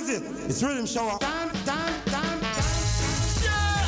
is it? It's riddim shower. Dun, dun, dun, dun. Yeah!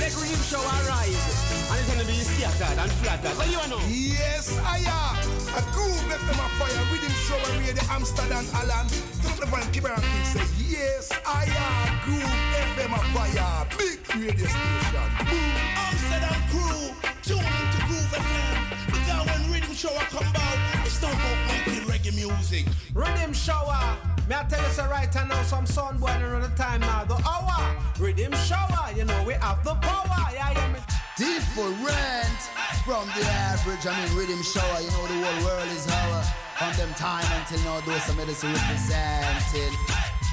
Let riddim shower rise. And it's gonna be scattered and flattered. What you know? Yes, I am. A groove left them a fire. Riddim shower radio Amsterdam Alan. Don't the van keep around and say, Yes, I am. Groove FM a fire. Big radio station. Boom. Amsterdam crew. Tune into Groove FM. Because when riddim shower come out, it's not about making reggae music. Riddim shower. Me I tell you so right now some sun boy around the time now. The hour. Riddim shower. You know we have the power. Yeah, yeah. Me. Different from the average. I mean, riddim shower. You know the whole world is our. From them time until now, those some medicine representing.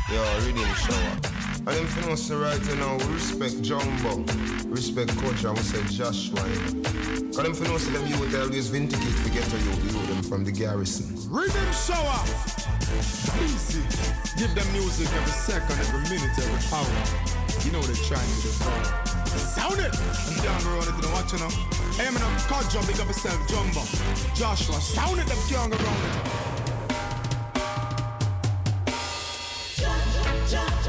Yo, riddim shower. And them finna say right now, we respect Jumbo, respect Coach, and we say Joshua. Cause them finna say them youth always vindicate to get to you, you them from the garrison. Riddim shower. Easy. Give them music every second, every minute, every hour. You know what they're trying to do Sound it! I'm down the road to the watch now. Hey, I'm in a car jump, big up yourself, Jumbo. Joshua, sound it, them young around it. Boy,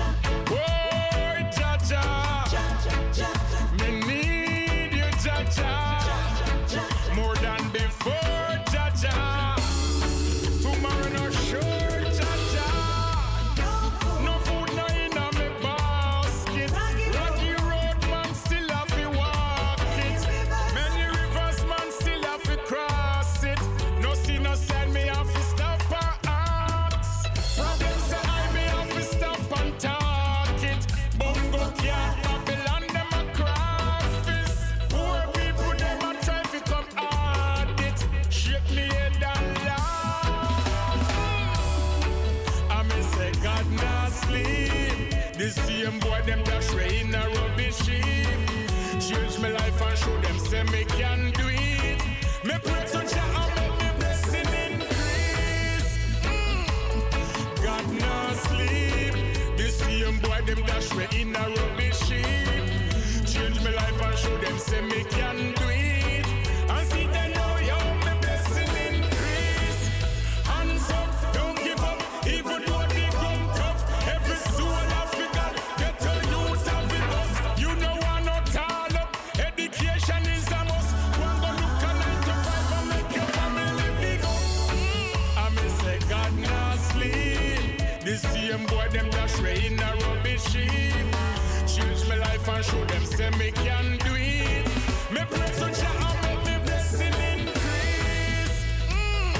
say me can do it. Me pray to Jah and make me blessing increase. Mm.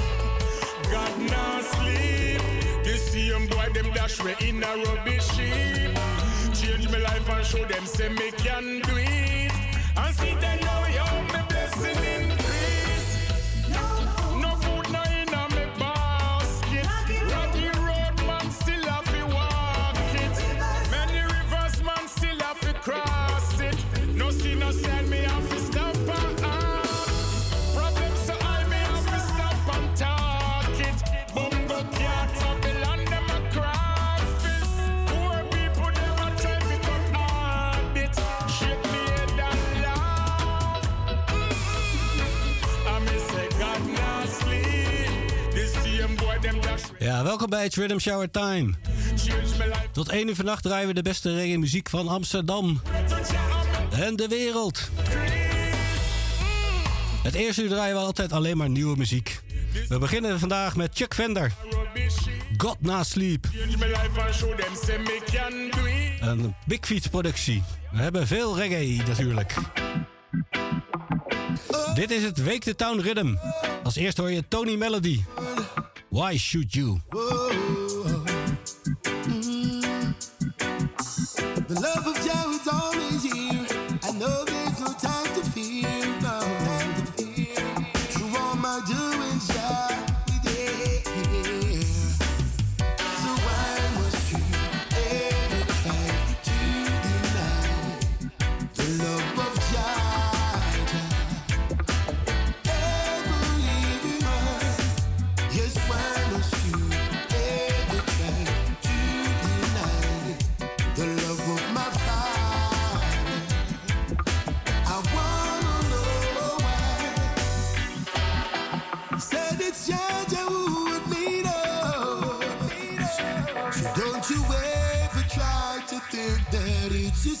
God not sleep. The same boy them dash way in a rubbish heap. Change my life and show them say me can do it. And see they know yo me blessing Ja, welkom bij het Rhythm Shower Time. Tot 1 uur vannacht draaien we de beste reggae muziek van Amsterdam en de wereld. Het eerste uur draaien we altijd alleen maar nieuwe muziek. We beginnen vandaag met Chuck Vender. God Na Sleep. Een Big Feet productie. We hebben veel reggae natuurlijk. Dit is het Wake the Town Rhythm. Als eerste hoor je Tony Melody. Why Should You? The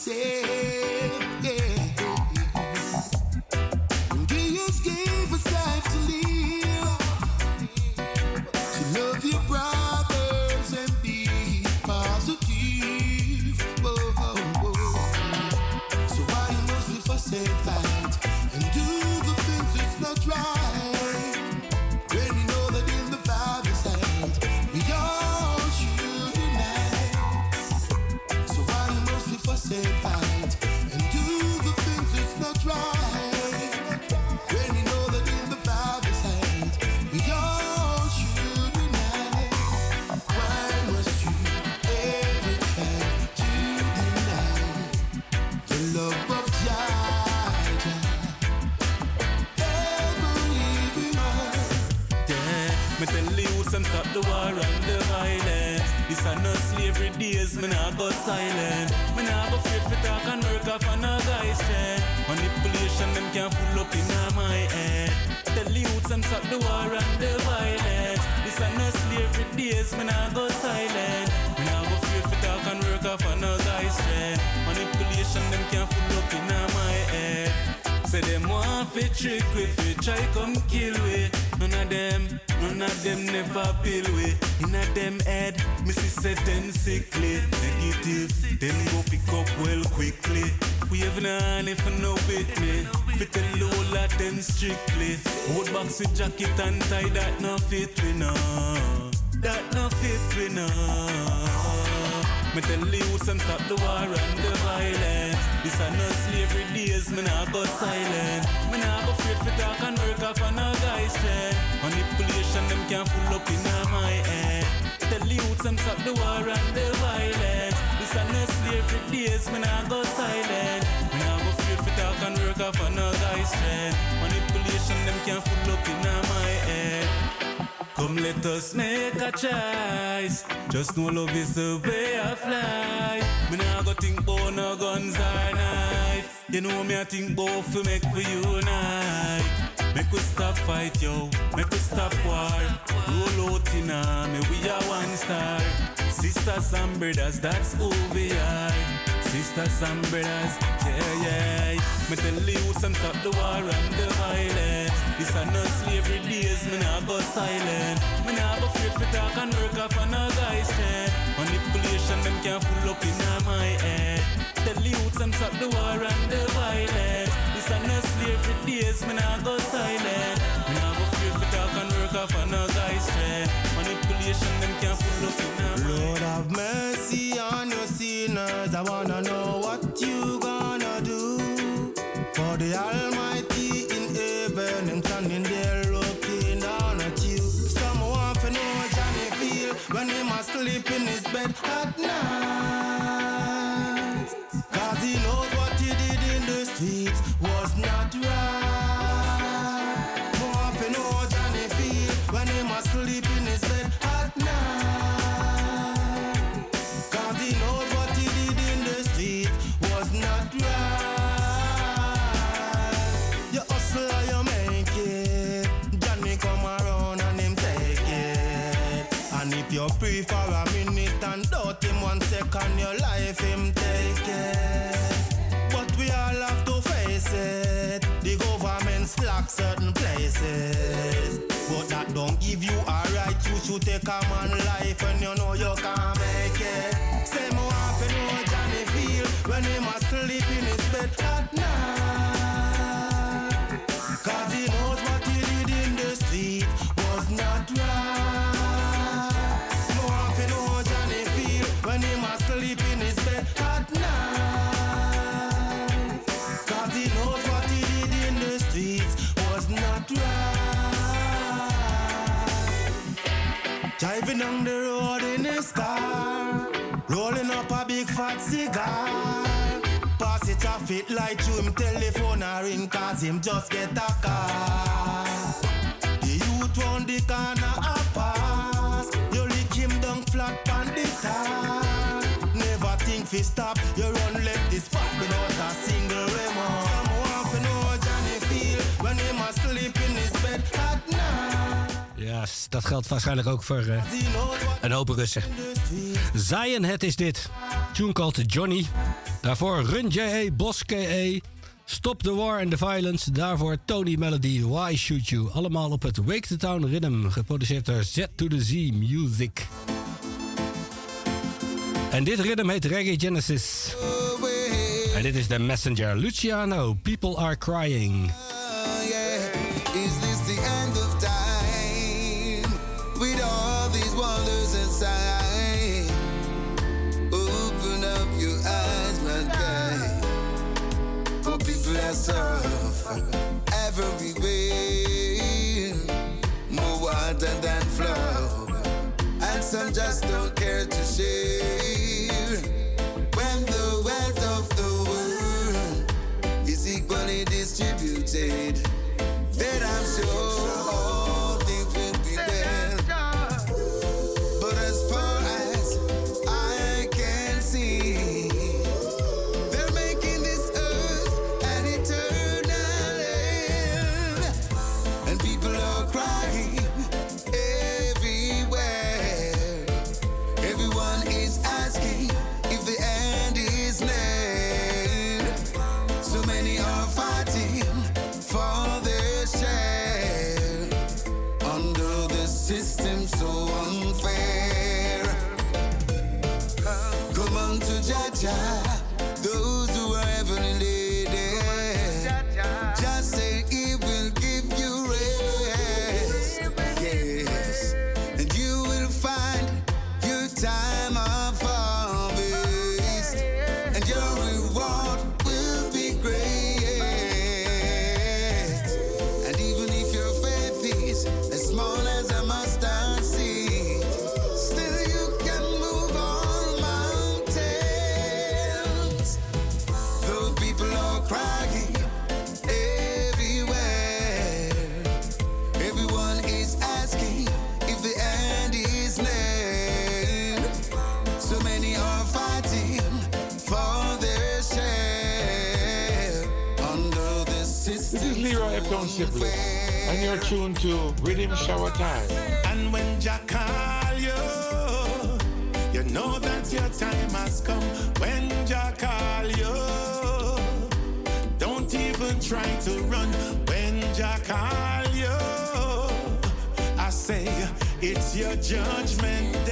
it's strictly. Hold box with jacket and tie that no fit we no. That no fit we no. Me tell the youths and stop the war and the violence. This are no slavery days, me nah go silent. Me nah go afraid for talk and work off on a guy's strength. Manipulation them can full up in my head. Tell the youths and stop the war and the violence. This are no slavery days, me nah go silent. Me nah go afraid for talk and work off on a guy's strength. Them can full up in my head. Come let us make a choice. Just know love is the way of life. Me nah go think about no guns or knife. You know me I think both fi make we unite. Make we stop fight yo, make we stop war. Roll out in me we are one star. Sisters and brothers, that's who we are. Sisters and brothers, yeah yeah. Me tell the youths and stop the war and the violence. This are no slavery days, me nah go silent. Me nah go afraid for talk and work off on a guy's strength. Manipulation them can full up in my head. Tell you, and stop the war and the violence. This are no slavery days, me nah go silent. Me nah go afraid for talk and work off on a guy's strength. Manipulation them can full up in my Lord have mercy on your sinners. I wanna his at night. Take a man life when you know it like to him telephone a ring cause him just get a car. The youth round the corner a pass. You lick him down flat on the tar. Never think fi stop. You run left Dat geldt waarschijnlijk ook voor uh, een hoop Russen. Zion Het is dit. Tune called Johnny. Daarvoor Run J.A. Boss K.A. Stop the War and the Violence. Daarvoor Tony Melody, Why Shoot You. Allemaal op het Wake the Town Rhythm. Geproduceerd door Z to the Z Music. En dit rhythm heet Reggae Genesis. En dit is de Messenger. Luciano, People Are Crying. That suffer everywhere. More water than flow. And some just don't care to share. And you're tuned to Riddim Shower Time. And when Jack call you, you know that your time has come. When Jack call you, don't even try to run. When Jack call you, I say it's your judgment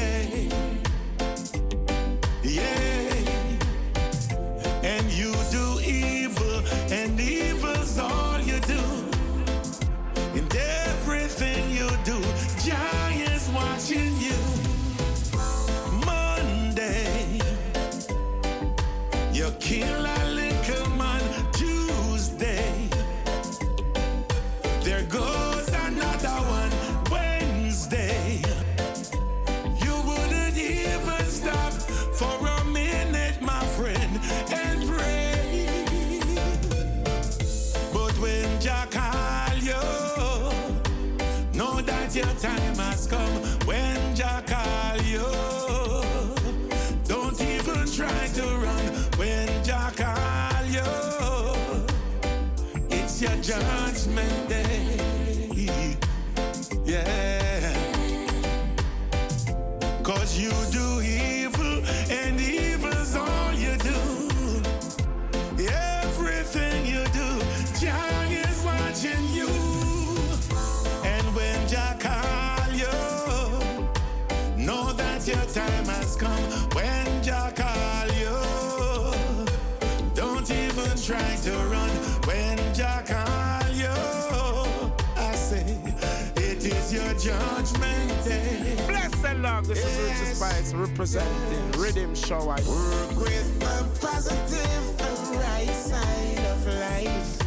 judgment day. Bless the Lord, this is Richard Spice representing Riddim Shower. Work with the positive and right side of life.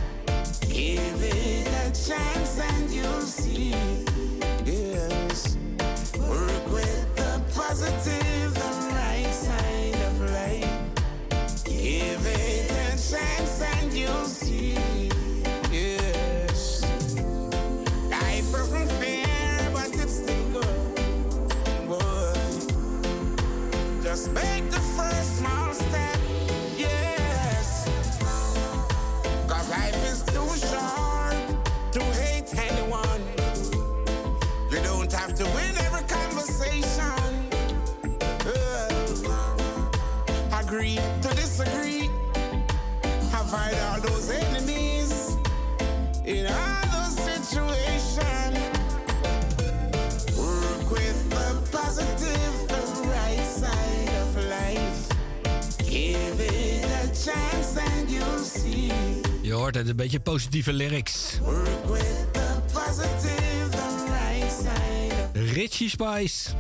Give it a chance and you'll see. Yes. Work with the positive and right side of life. Give it a chance and you'll see. Het, een beetje positieve lyrics. Richie Spice.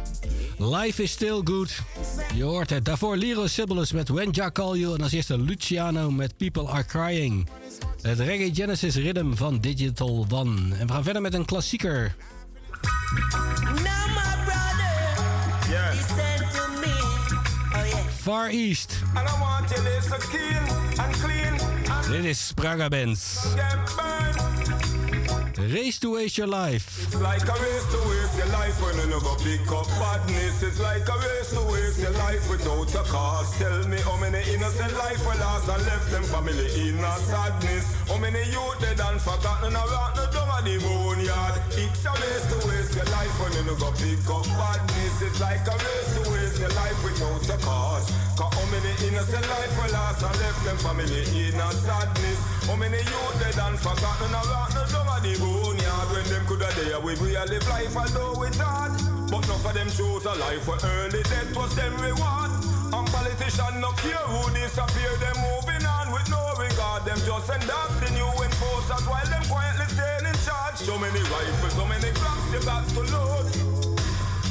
Life is still good. Je hoort het. Daarvoor Liro Sibilus met When Ja Call You. En als eerste Luciano met People Are Crying. Het Reggae Genesis Rhythm van Digital One. En we gaan verder met een klassieker. Clean and Dit is Spragga Benz. Race to Waste Your Life. It's like a race to waste your life when you never pick up badness. It's like a race to waste your life without a cause. Tell me how many innocent life were lost and left them family in a sadness. How many youth dead and forgotten around the dumb of the boneyard. It's a race to waste your life when you never pick up badness. It's like a race life without a cause. Cause how many innocent life were lost and left them family in a sadness. How many youth dead and forgotten around the dumb of the boneyard. When them coulda there with we a live life although it's hard. But none of them chose a life where early death was them reward. And politicians no care who disappear, them moving on with no regard. Them just send up the new enforcers while them quietly staying in charge. So many rifles, so many clocks you got to load.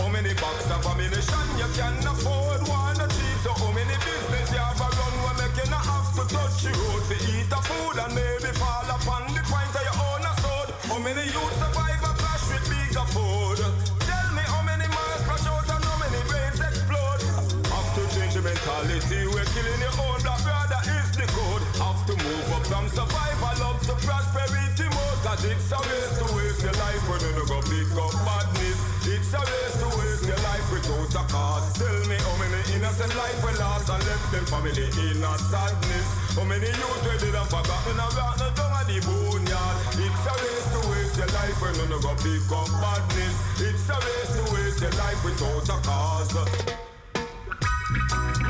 How many box of ammunition you can afford? One achieve, so how many business you have a run when making a have to touch the road to eat a food and maybe fall upon the point of your own sword. How many youth survive a crash with bigger food? Tell me how many miles crash out and how many brains explode? Have to change the mentality, we're killing your own black brother is the code. Have to move up from survival up to prosperity. Cause it's a waste to waste your life when you go pick up badness. It's a waste to waste your life without a cause. Tell me how many innocent life were lost and left them family in a sadness. How many youth were dead and forgotten around the down of the boneyard. It's a waste to waste your life when you go pick up badness. It's a waste to waste your life without a cause.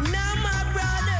Now my brother,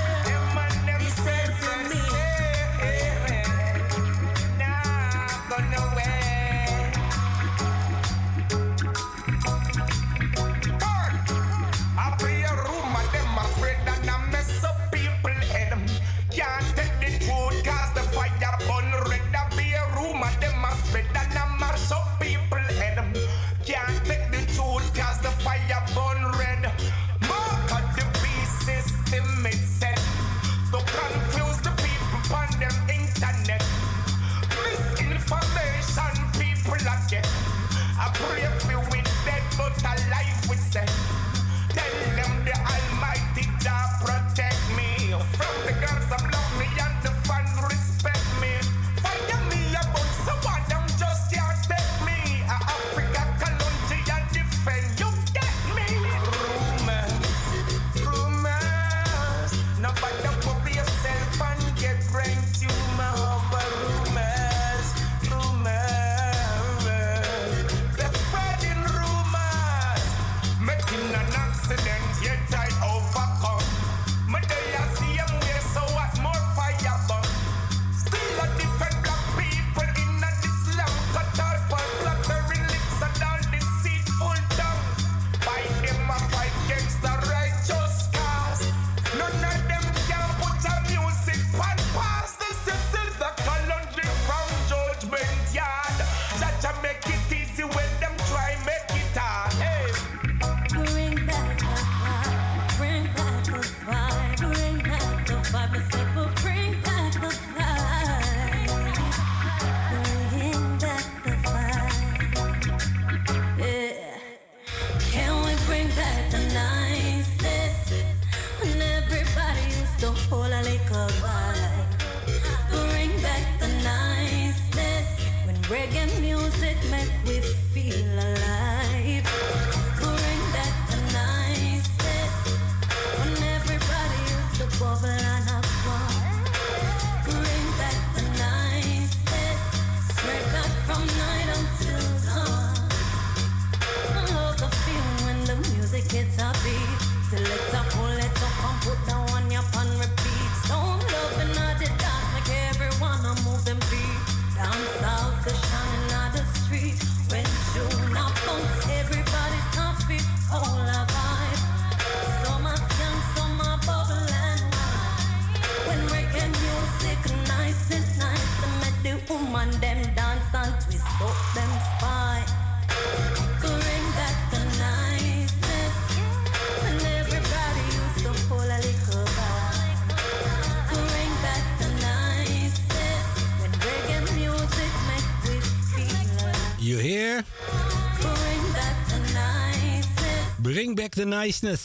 The niceness.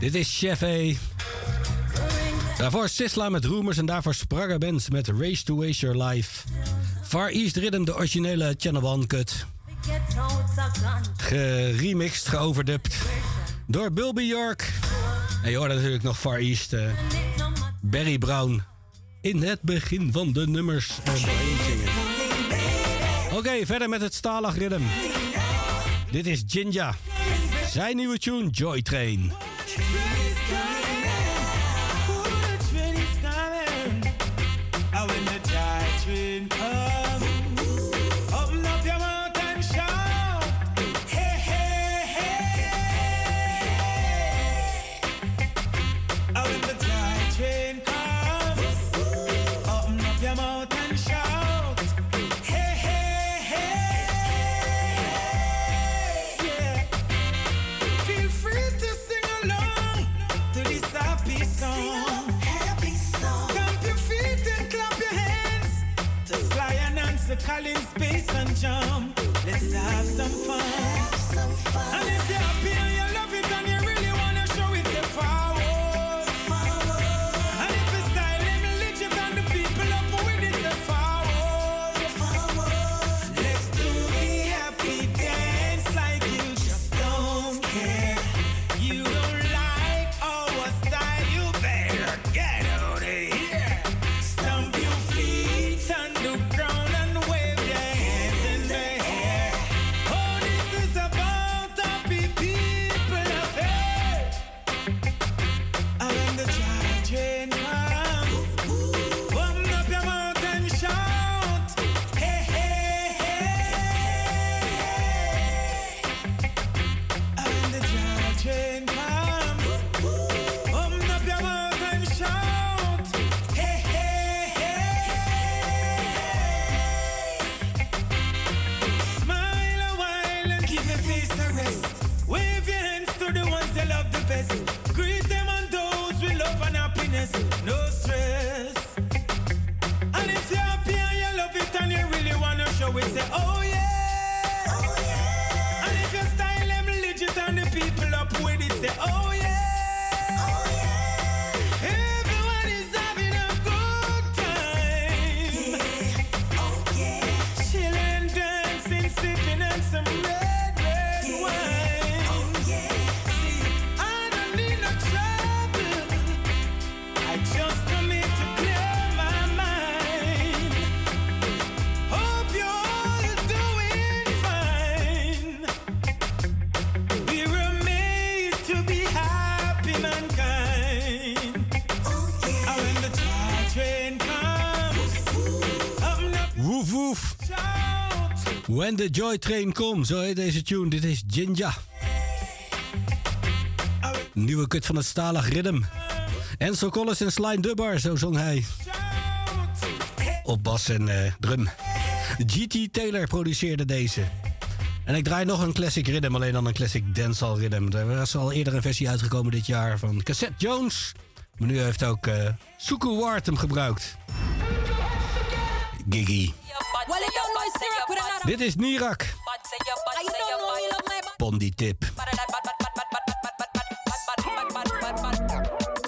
Dit is Chef A. Daarvoor Sisla met Rumors en daarvoor Spragga Bands met Race to Waste Your Life. Far East Rhythm, de originele Channel One cut. Geremixed, geoverdubt door Bilby York. En je hoort natuurlijk nog Far East. eh, Barry Brown in het begin van de nummers. Oké, verder met het Stalag Rhythm. Dit is Jinja. Zijn nieuwe tune Joy Train. When the Joy Train Come, zo heet deze tune. Dit is Jinja. Nieuwe kut van het Stalag Rhythm. Enzo Collins en Sly Dubbar, zo zong hij. Op bas en eh, drum. GT Taylor produceerde deze. En ik draai nog een classic rhythm, alleen dan een classic dancehall rhythm. Er was al eerder een versie uitgekomen dit jaar van Cassette Jones. Maar nu heeft ook eh Suku Ward hem gebruikt. Giggy. Dit is Nirak. I don't know you love my Pondi Tip.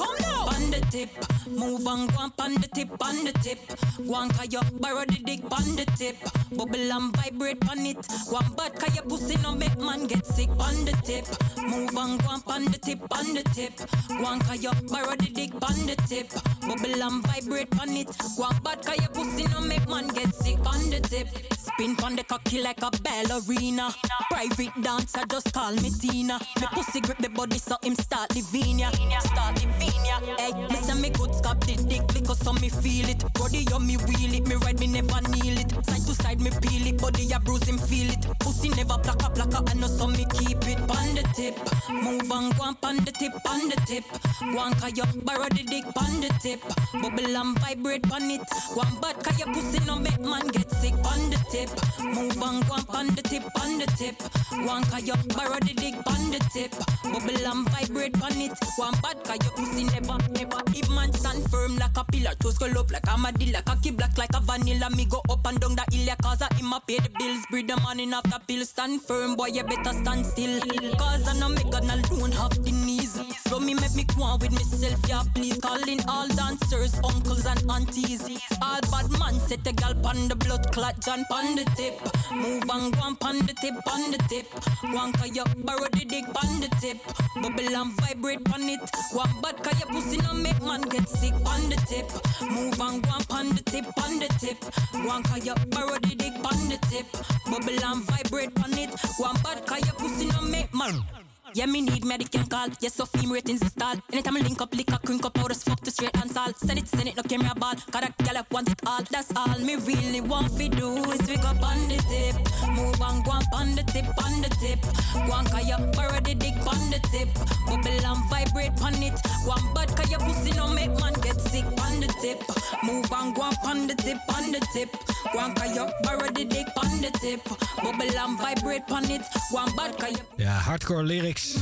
On tip, move and go on the tip, on the tip. And call your borrow the dick on the tip. Bubble and vibrate on it. And bad your pussy no make man get sick on the tip. Move and go up on the tip, on the tip. Go and call your borrow the dick on the tip. Bubble and vibrate on it. Go and bad cause your pussy no make man get sick on the tip. Spin on the cocky like a ballerina. Private dancer just call me Tina. Me pussy grip the body so him start living ya. Start living ya. Hey, say me good scop the dick because so me feel it. Body on me wheel it, me ride me never kneel it. Side to side me peel it, body a bruise him feel it. Pussy never plaka plaka, I know so me keep it on the tip. Move and go up on the tip, on the tip. Go and call your borrow the dick on the tip. Bubble and vibrate on it. Go and bad cause your pussy no make man get sick on the tip. Move and go up on the tip, on the tip. Go and call your borrow the dick on the tip. Bubble and vibrate on it. Go and bad cause your pussy never, never. If man stand firm like a pillar. Toes curl up like a dealer. Cocky black like a vanilla. Me go up and down the hill, yeah, cause I him a pay the bills. Breed the money off the pill. Stand firm, boy, you better stand still. Cause I know me gonna don't have the knees. So me make me go with myself, yeah, please. Calling all dancers, uncles and aunties. All bad man set the gal pon the blood clot, John pon the tip. Move and go on pon the tip, pon the tip. One cause you borrow the dick pon the tip. Bubble and vibrate pon it. One bad your pussy no make man get sick pon the tip. Move and go on pon the tip, pon the tip. One cause you borrow the dick pon the tip. Bubble and vibrate pon it. One bad your pussy no make man. Yeah, me need medical call. Yes, so fame ratings installed. Anytime I link up, lick a crink up, out of smoke to straight and salt. Send it, send it, no camera ball. Got a gal up want it all. That's all me really want to do is pick up on the tip. Move on, go on, on the tip, on the tip. Go on, cause you borrow the dick on the tip. Bubble and vibrate on it. Go on, bad, cause your pussy no make man get sick on the tip. Move on, go on, on the tip, on the tip. Go on, cause you borrow the dick the tip. Bubble and vibrate on it. Go on, bad, Ja, hardcore lyrics.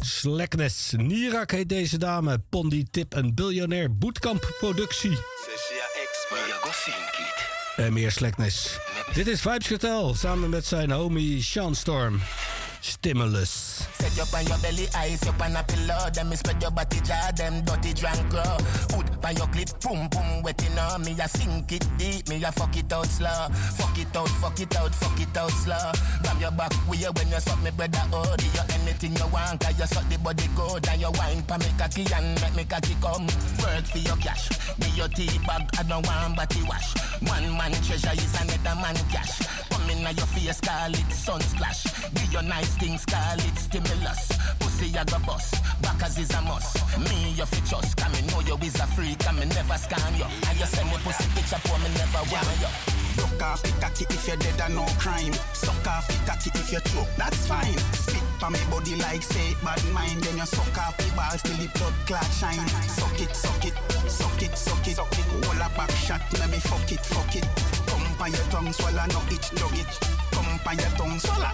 Slackness. Nirak heet deze dame. Pondi Tip, een biljonair bootcamp productie. En meer slackness. Dit is Vibes Cartel samen met zijn homie Sean Storm. Stimulus. Set you on your belly, up on a pillow. Me spread your body jaw, them dirty drunk grow. Hood your clit, boom boom, wetting on uh, me. I sink it deep, me I fuck it out slow. Fuck it out, fuck it out, fuck it out slow. Grab your back you uh, when you suck me brother oh. Do you anything you want, cause you suck the body good. And wine pa me and make me come. For your cash, be your tea bag, I don't want body wash. One man treasure is another man cash. Come in your face, call it sun splash. Give your nice things, call it stimulus. Pussy I go bust, backers is a must. Me you fi trust, come me know you is a freak, and me never scam you. And you send me pussy picture for me never want you. Broke off the cocky if you're dead and no crime. Suck off the cocky if you choke, that's fine. Spit on me body like say bad mind. Then you suck off the balls till the blood clot shine. Suck it, suck it, suck it, suck it. Hold a back shot, let me fuck it, fuck it. Come on your tongue, swallow no itch, dog it. Come on your tongue, swallow.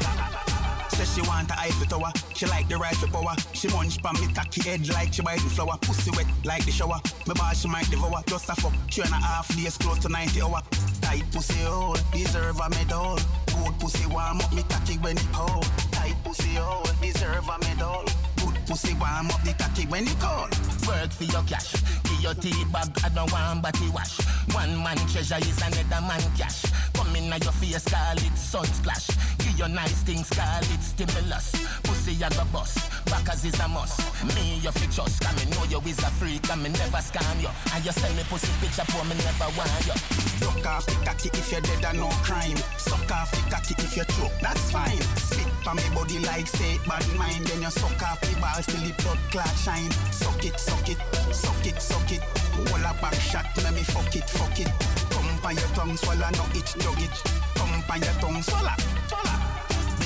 Says she want a Eiffel Tower. She like the rifle power. She munch pa me cocky head like she biting flower. Pussy wet like the shower. Me ball she might devour. Just a fuck. Three and a half days close to 90 hour. Tight pussy hole. Deserve a medal. Good pussy warm up me cocky when it cold. Tight pussy hole. Deserve a medal. Pussy warm up the cocky when it cold. Work for your cash. Give your tea bag, I don't want body wash. One man treasure is another man cash. Come in your face, call it sun splash. Your nice things, call it stimulus. Pussy I go bust, backers is a must. Me you fi trust, come me know you is a freak, and me never scam you. And you send me pussy picture for me never want you. Suck off the cocky if you're dead and no crime. Suck off the cocky if you choke, that's fine. Spit on me body like say bad mind. Then you suck off the balls till the blood clot shine. Suck it, suck it, suck it, suck it. Hold a back shot, let me fuck it, fuck it. Come on your tongue, swallow no itch, dog it. Come on your tongue, swallow, swallow.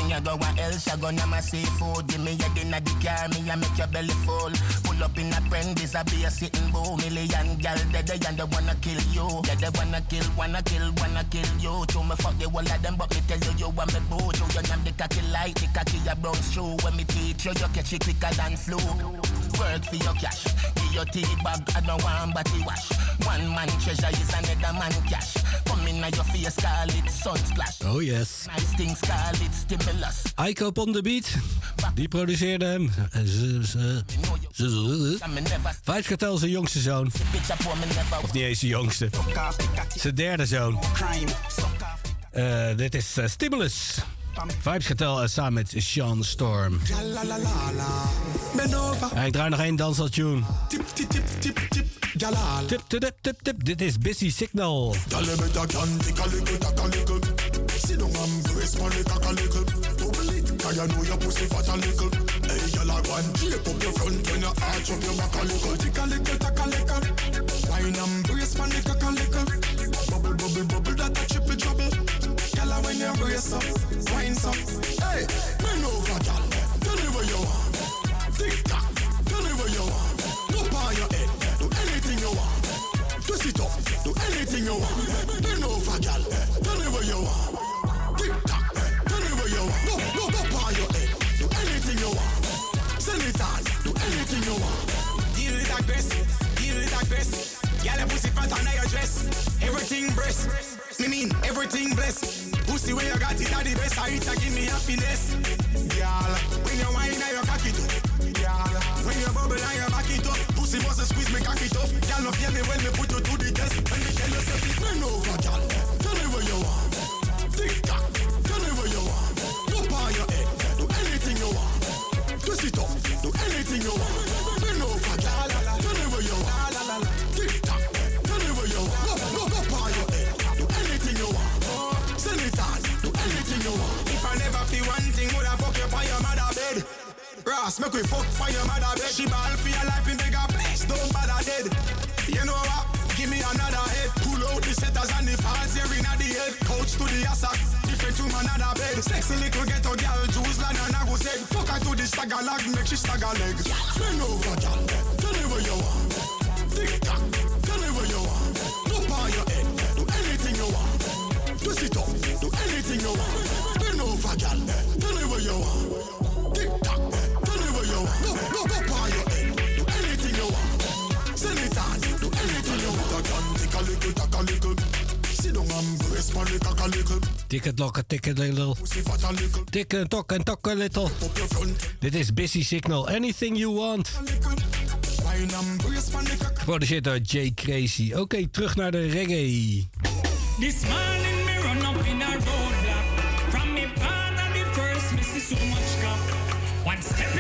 Me a go where else I go na my seafood. Give me a dinner the car, me a make your belly full. Pull up in a Prentice, I be a sitting bull. Million gal dead, they and they wanna kill you. Yeah, they wanna kill, wanna kill, wanna kill you. To me fuck the whole of them, but me tell you, you want me boo. You, you name the cocky light, the cocky a brown shoe. When me teach you, you catch it quicker than flu. Work for your cash, give your tea bag, I don't want body wash. One man treasure is another man cash. Come in your face, call it sun splash Oh yes. Nice things, call it stimulus Aiko on the beat. Die produceerde hem. Cartel zijn jongste zoon. Of niet eens zijn jongste. Zijn derde zoon. Eh, dit is eh, Stimulus. Vibes Cartel eh, samen met Sean Storm. Ja, ik draai nog één dansaltune. Tip. Tip, tip, tip, tip. Dit is Busy Signal. You. Sit down and brace the cock a little. Bubble it, 'cause you know your pussy fat a little. Hey, gyal a one shape up your front when you arch up your back a little. Take a little, take a little. Wine and brace the cock a. Bubble, bubble, bubble, that a triple trouble. A when you brace up, wine up. Hey, bend over, gyal. Tell me what you want. Tick tock, tell me what you want. Pop on your head, do anything you want. Twist it up, do anything you want. Bend over, girl. With aggressive. Girl, your pussy fat and your dress. Everything breast. Me mean everything blessed. Pussy where you got it at the best. I a give me happiness. Girl, when you wine, I you cock it up. Girl, when you bubble, I you back it up. Pussy must screeze me cock it up. Girl, no fear me when me put you to the test. When me tell you say, bend over, girl. Tell me where you want. Tick tock. Tell me where you want. Up on your head. Do anything you want. Twist it up. Do anything you want. Ross, make we fuck for your mother bed. She ball for your life in bigger place. Don't bother dead. You know what? Give me another head. Pull out the setters and the fans here in the head. Couch to the assack. Different to another bed. Sexy little ghetto girl. Juice land and I go said. Fuck her to the stagger leg. Make she stagger leg. Bend over, girl. Tell me where you want. Tick tock. Tell me where you want. Up on your head. Do anything you want. Twist it up. Do anything you want. Bend over, girl. Tell me where you want. Tik het lokken, tik het little. Tikken, tokken, tokken little. Dit is Busy Signal. Anything you want. And. Geproduceerd door Jay Crazy. Oké, terug naar de reggae. This morning me run up in a roadblock. From me part of the first, me see so much cop. One stepping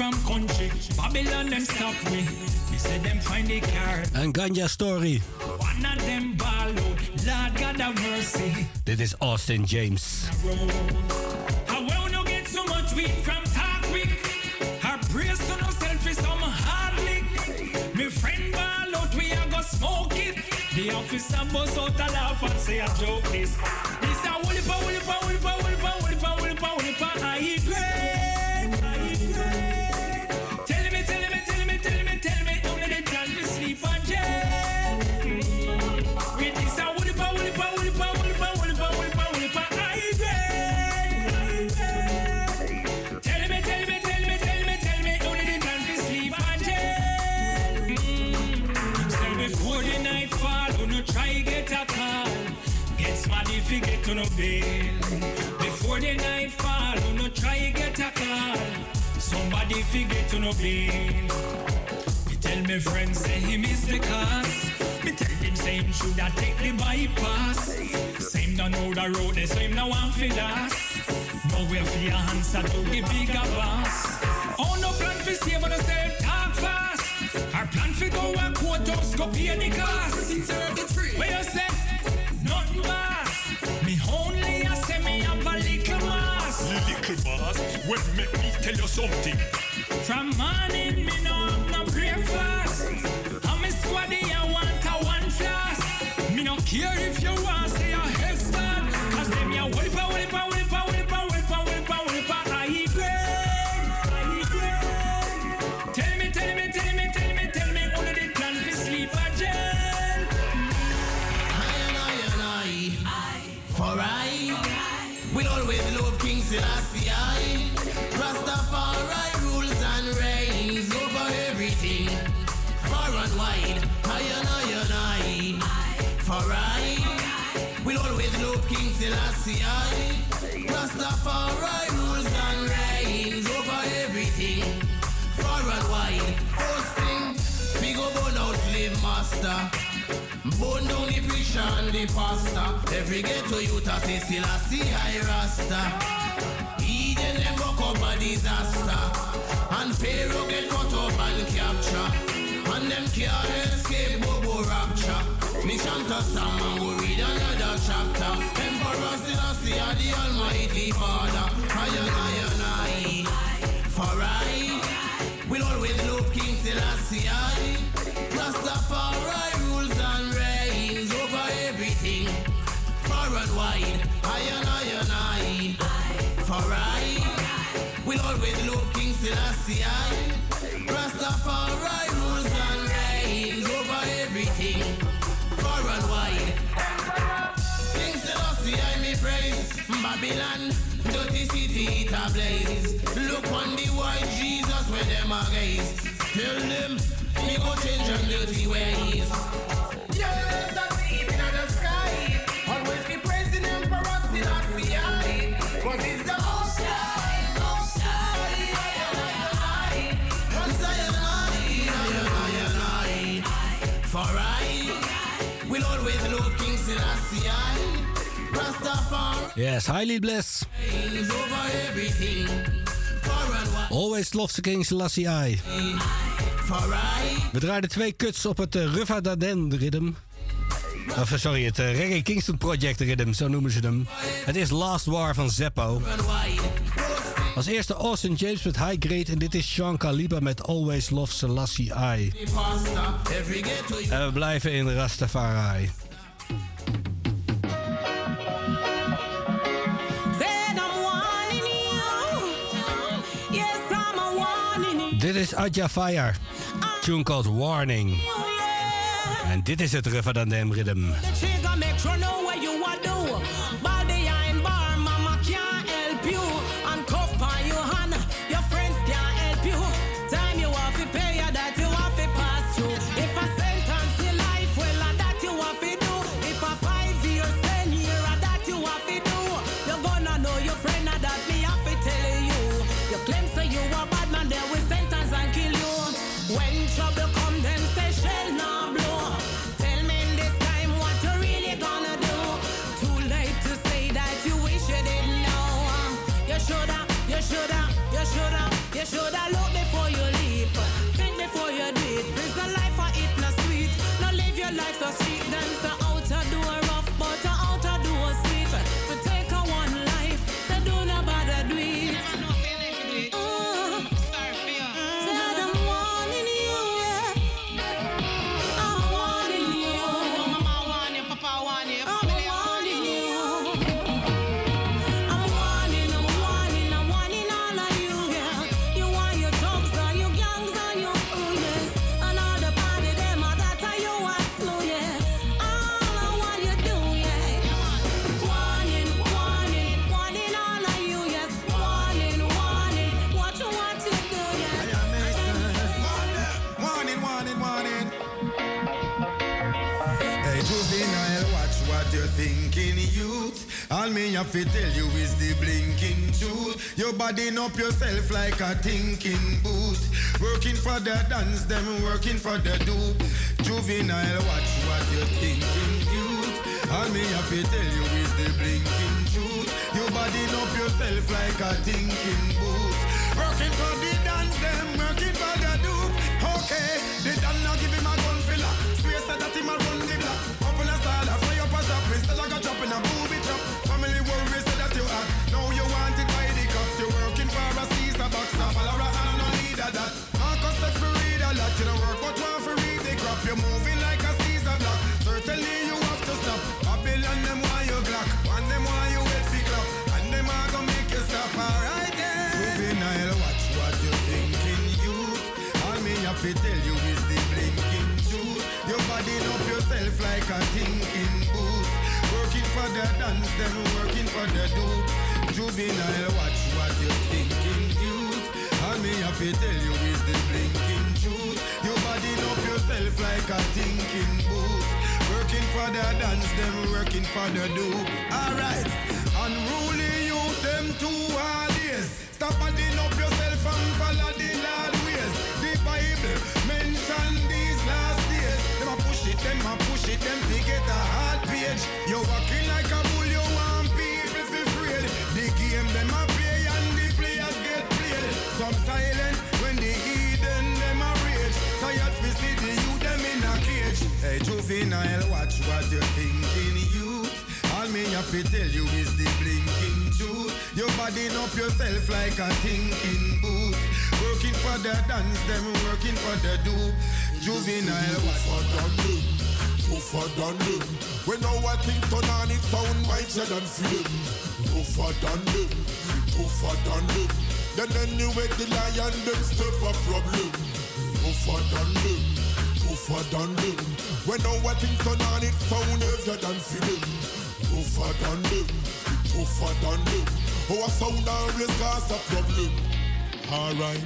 from country, Babylon them stop me. Me say them find the car. Een ganja story. One of them ball. Lord God have mercy. Dit is Austin James. How well no get so much weed from Tarwick? Her praise to no selfish, some hard lick. Me friend ball out, we go smoke it. The officer bust out a laugh and say a joke this. This a woolly pa, woolly pa, woolly pa, woolly pa, woolly pa, woolly pa, woolly pa, high grade, you get to no bail. Before the night fall, who no try to get a call. Somebody you get to no bail. Me tell me friends say he miss the cause. Me tell him say him shoulda take the bypass. Same don't know the road, they say him no one for last. No way for your answer to the bigger boss. Oh no plan for save on yourself, talk fast. Our plan for go a courthouse, go pay the cost. Where you say? Little boss, well, make me tell you something. From morning, me no have no breakfast. I'm a squaddy, I want a one flask. Me no care if you want Bone down the preacher and the pastor. Every ghetto youth a say still a see high rasta. Eden them buck up a disaster. And Pharaoh get cut up and capture. And them can't escape Bobo rapture. Me chant a song and go read another chapter. Emperor Selassie are the Almighty Father. I and I and I. For I will always love King Selassie. Rastafari Selassie. Rastafari rules and reigns over everything. Far and wide. King I me praise Babylon. Dirty city it a blaze. Look on the white Jesus where them a gaze. Tell them, he go change them dirty ways. Yes, highly blessed. Always love the King Selassie I. We draaiden twee cuts op het uh, Rufa Daden rhythm. Of, sorry, het eh, Reggae Kingston Project rhythm, zo noemen ze hem. Het is Last War van Zeppo. Als eerste Austin James met High Grade en dit is Sean Kaliba met Always Love Selassie you En we blijven in Rastafari. Dit is Adja Fire. Tune called Warning. En dit is het Daden rhythm. All me have to tell you is the blinking truth. You're bodying up yourself like a thinking booth. Working for the dance, them working for the dupe. Juvenile, watch what you're thinking, youth. All me have to tell you is the blinking truth. You're bodying up yourself like a thinking booth. Working for the dance, them working for the dupe. Okay, the done now give him a gun filler. Space that him a Said for read a lot. You don't work but want for read the crap. You're moving like a Caesar block. Certainly you have to stop. Babylon them why you glock. And them why you wait for clap. And them are gonna make you stop. Alright then. Juvenile, watch what you're thinking, youth. All me have to tell you is the blinking truth. You're bodying up yourself like a thinking booth. Working for the dance, them working for the dupe. Juvenile, watch what you're thinking, youth. Have to tell you is the blinking truth. You're bodying up yourself like a thinking booth. Working for the dance, them working for the dupe. Alright, unruly youth, them two hard days. Stop adding up yourself and follow the Lord ways. The Bible mention these last days. Them a push it, them a push it, them to get a hard page. You're walking like a bull, you want Hey juvenile, watch what you're thinking, youth. All me have to tell you is the blinking truth. You're bodying up yourself like a thinking booth. Working for the dance, them working for the do. Juvenile, watch what you're Tougher than them. When our thing turn on, it sound mightier than film. Tougher than them, tougher than them. Then anyway, the lion them step a problem. Tougher than them, tougher than them. When our thing turn on, it sound heavier than film. Tougher than them, tougher than them. Our sound always cause a problem. Alright.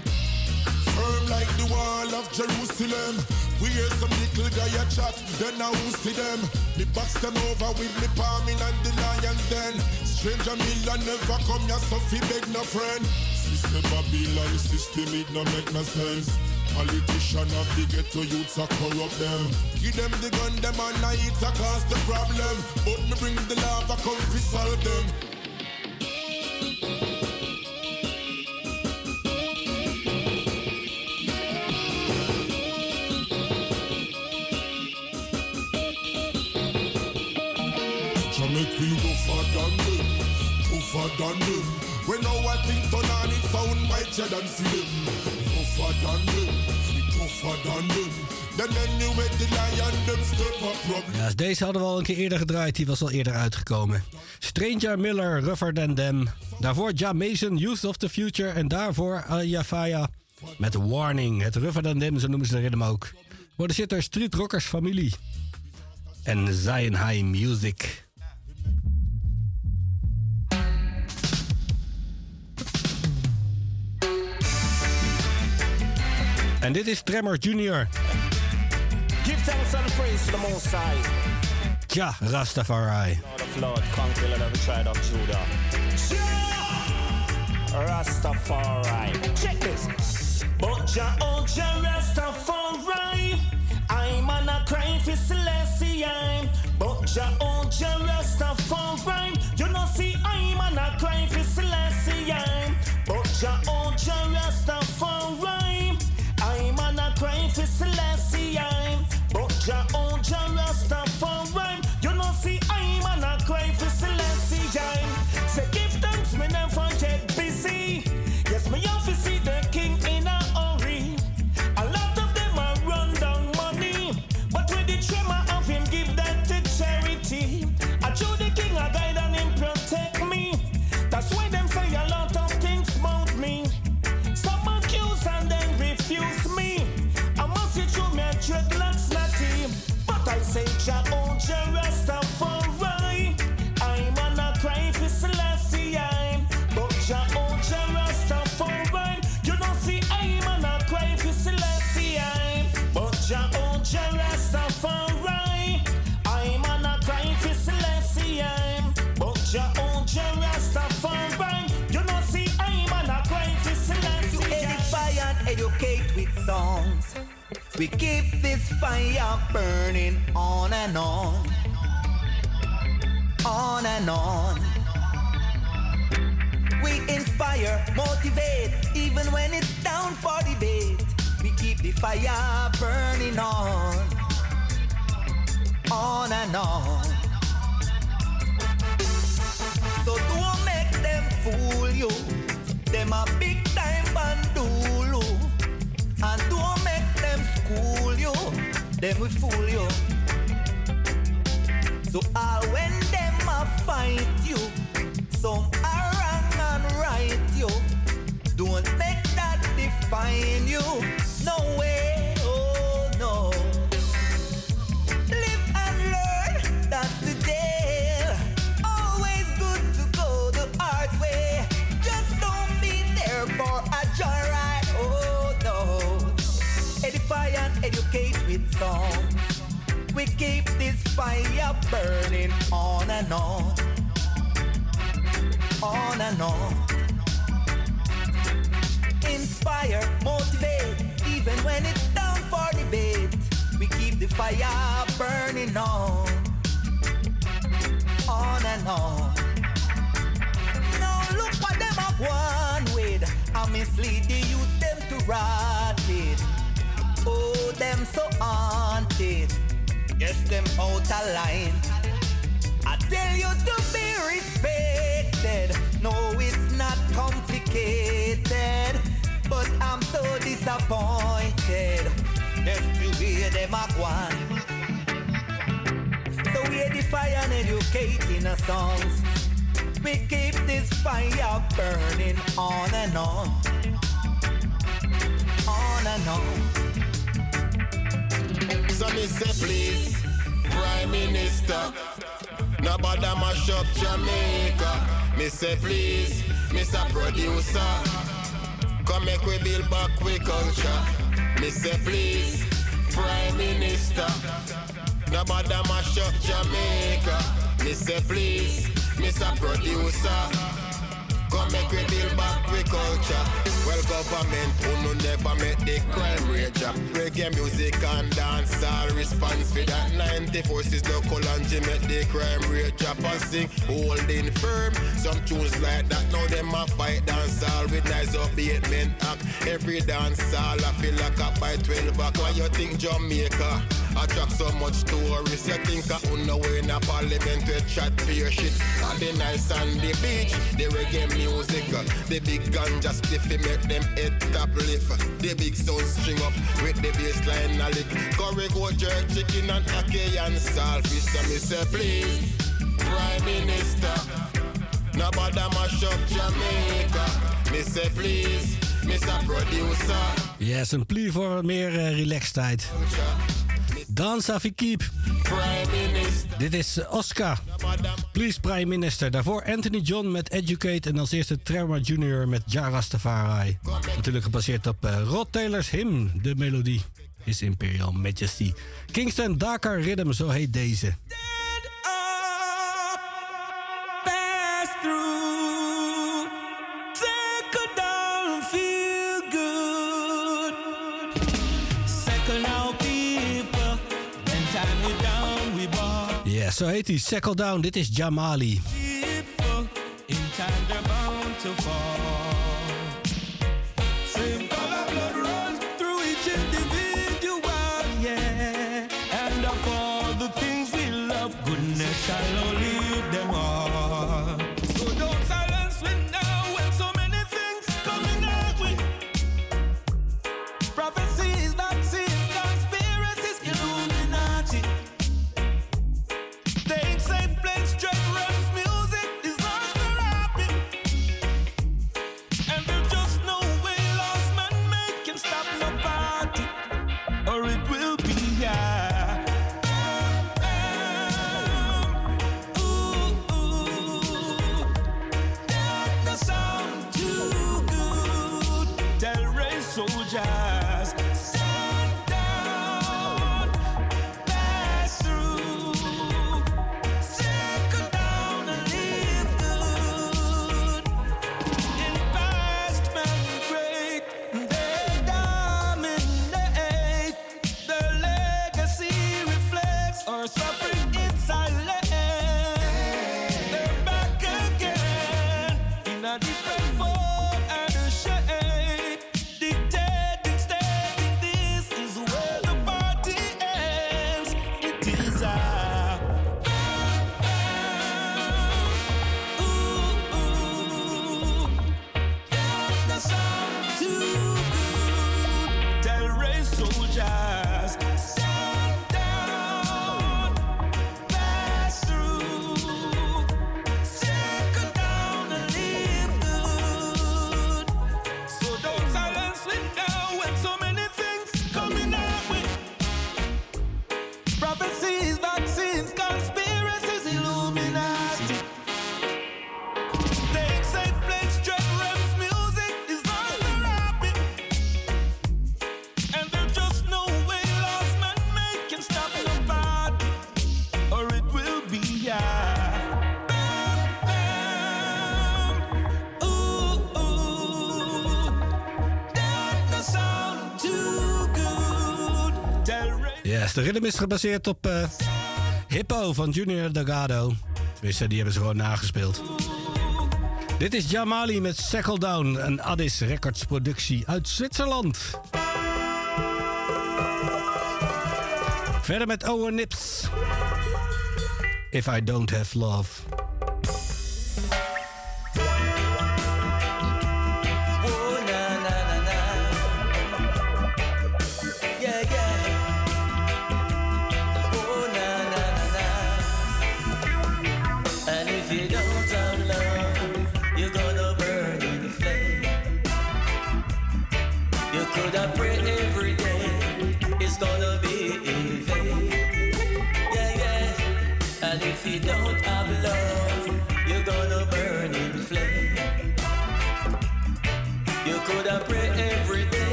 Firm like the wall of Jerusalem. We hear some little guy a chat, then I will see them. Me box them over with me palming and the lion den. Stranger million never come here, so fi beg no friend. System Babylon system, it no make no sense. Politician of the ghetto youths a corrupt them. Give them the gun, them and I it a cause the problem. But me bring the lava, come fi solve them. Make we rougher than them, tougher than them. When our thing turn on, it sound mightier than film. Tougher than deze hadden we al een keer eerder gedraaid. Die was al eerder uitgekomen. Stranger Miller, Rougher Than Them. Daarvoor Ja Mason, Youth of the Future. En daarvoor Ayafaya met Warning. Het Rougher Than Them, zo noemen ze de ritme ook. Er zit er Street Rockers familie. En Zion High Music. En dit is Tremor Jr. Give thanks and praise to the Most High. Ja, Rastafari. Lord of Lord, conqueror of the tribe of Judah. Jah! Rastafari. Check this. But Jah, oh Rastafari. I'm on a cry for Celestia. But Jah, oh Rastafari. To edify and educate with songs. We keep this fire burning on and on. On and on. We inspire, motivate, even when it's down for debate. We keep the fire burning on. On and on. So don't make them fool you. Them a big time bandulu. And don't make them school you. Them will fool you. So all when them a fight you, some are wrong and right you. Don't make that define you. No way, and with songs. We keep this fire burning on and on. On and on. Inspire, motivate, even when it's down for debate. We keep the fire burning on. On and on. Now look what them have one with. I mislead the youth them to rot it. Oh, them so haunted. Yes, them out of line. I tell you to be respected. No, it's not complicated. But I'm so disappointed. Just to hear them a one. So we edify and educate in our songs. We keep this fire burning on and on. On and on. So me say please, Prime Minister, Nobody mash up Jamaica. Me say please, Mr. Producer. Come make we build back we culture. Me say please, Prime Minister. Nobody mash up Jamaica. Me say please, Mr. Producer. Come make we build back we culture. Well, government who no never make the crime rate up. Reggae music and dance all response for that 94 is local and G make the crime rate drop and sing holding firm. Some tunes like that now them a fight dance all with nice men act. Every dance all I feel like up by 12 o'clock. Why you think Jamaica? Attract so much tourists. You think I know in a parliament we chat your shit. On the nice and the beach, the reggae music, the big ganja spiffy make them head top lift. The big sound string up with the bass line a lick. Curry go jerk chicken and ackee and saltfish. So me say please, Prime Minister, nobody mash up Jamaica. Me say please, Mr. Producer. Yes, een plea voor meer uh, relaxedheid. Dance Afi Keep. Dit is eh, Oscar. Please Prime Minister. Daarvoor Anthony John met Educate. En als eerste Trevor Jr. met Jarastafari. Natuurlijk gebaseerd op uh, Rod Taylor's hymn. De melodie is Imperial Majesty. Kingston Dakar Rhythm, zo heet deze. Zo heet hij. Settle Down. Dit is Jamali. De rhythm is gebaseerd op eh, Hippo van Junior Delgado. Tenminste, die hebben ze gewoon nagespeeld. Dit is Jamali met Settle Down, een Addis Records productie uit Zwitserland. Verder met Owen Nips. If I Don't Have Love.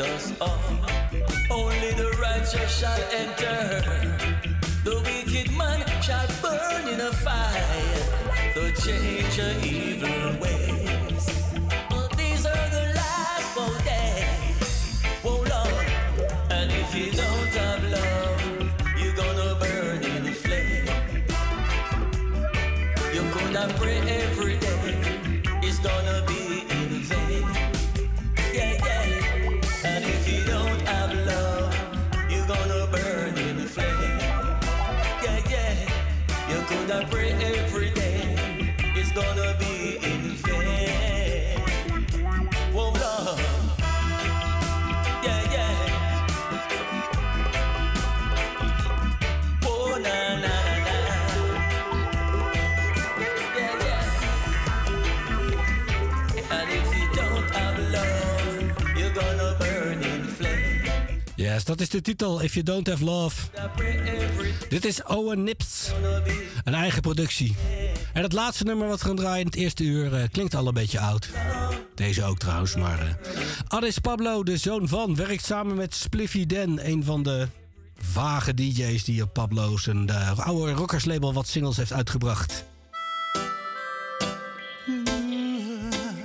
us up. Only the righteous shall enter. The wicked man shall burn in a fire. The change evil ways. But these are the last four days. Oh Lord, and if you don't have love, you're gonna burn in the flame. You're gonna pray every dat is de titel. If You Don't Have Love. Dit is Owen Nips. Een eigen productie. En het laatste nummer wat we gaan draaien in het eerste uur eh, klinkt al een beetje oud. Deze ook trouwens, maar... Uh. Addis Pablo, de zoon van, werkt samen met Spliffy Den. Een van de vage DJ's die op Pablo's en de eh, oude rockerslabel wat singles heeft uitgebracht.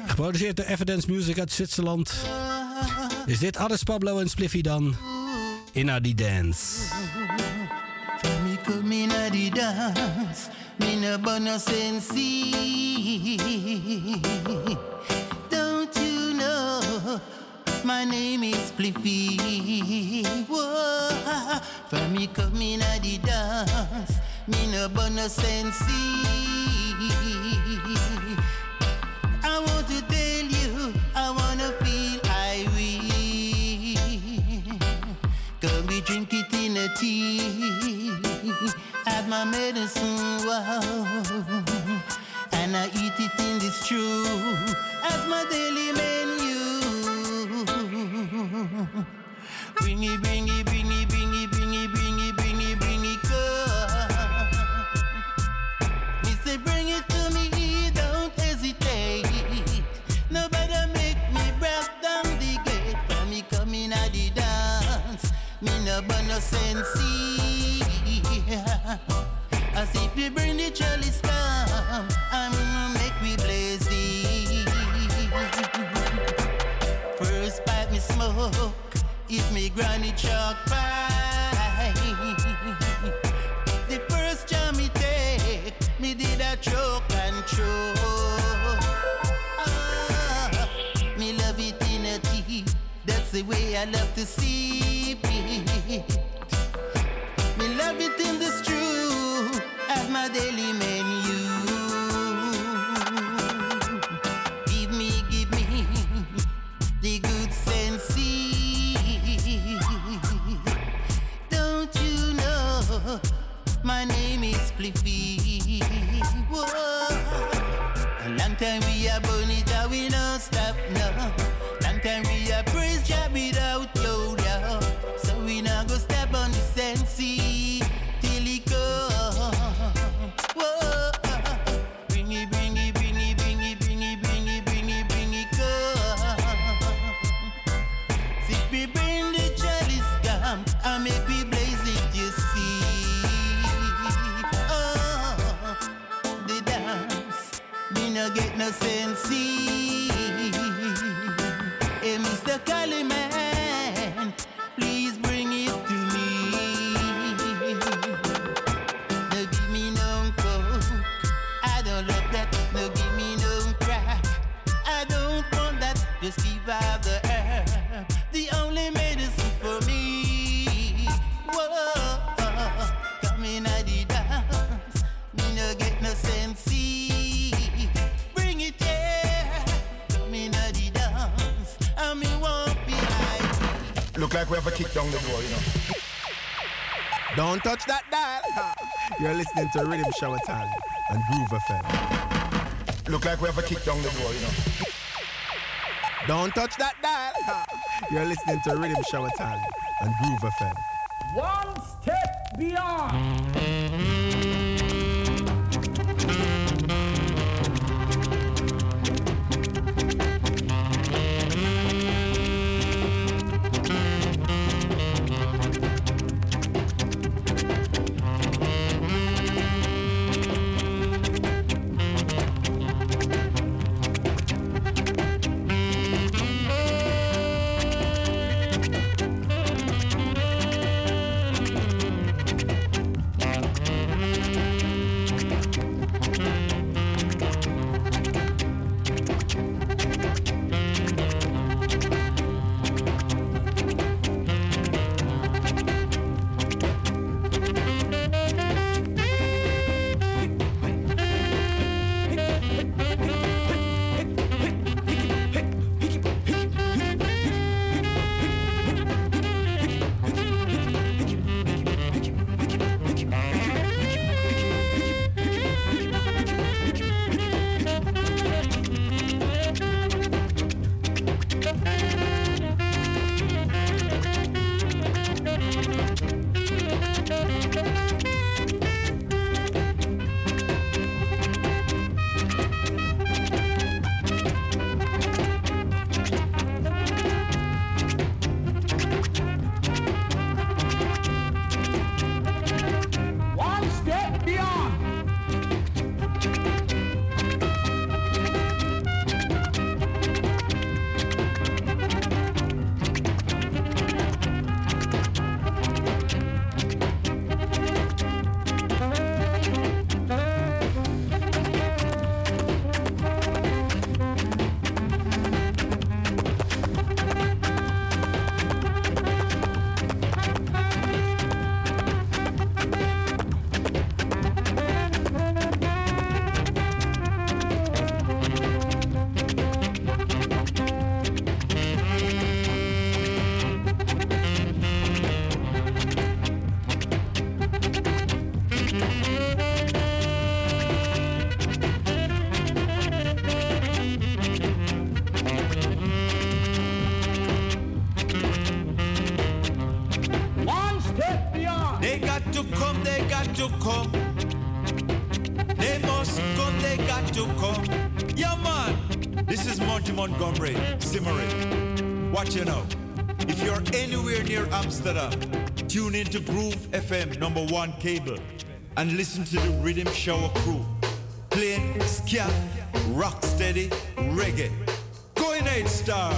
Geproduceerd door Evidence Music uit Zwitserland. Is dit Addis Pablo en Spliffy dan? inna the dance. For me come inna the dance, me no bono sensi. Don't you know my name is Pliffy? Whoa. For me come inna the dance, me no bono sensi. I want to dance. tea as my medicine, wow. And I eat it in this true as my daily menu. Bring it, bring it, bring it. Like we have a kick down the door, you know. Don't touch that dial. You're listening to Riddim Shower Time and Groove FM. Look like we have a kick down the door, you know. Don't touch that dial. You're listening to Riddim Shower Time and Groove FM. One step beyond. Tune into Groove FM number one cable and listen to the Riddim Shower crew playing scat, rock steady, reggae. Going eight star.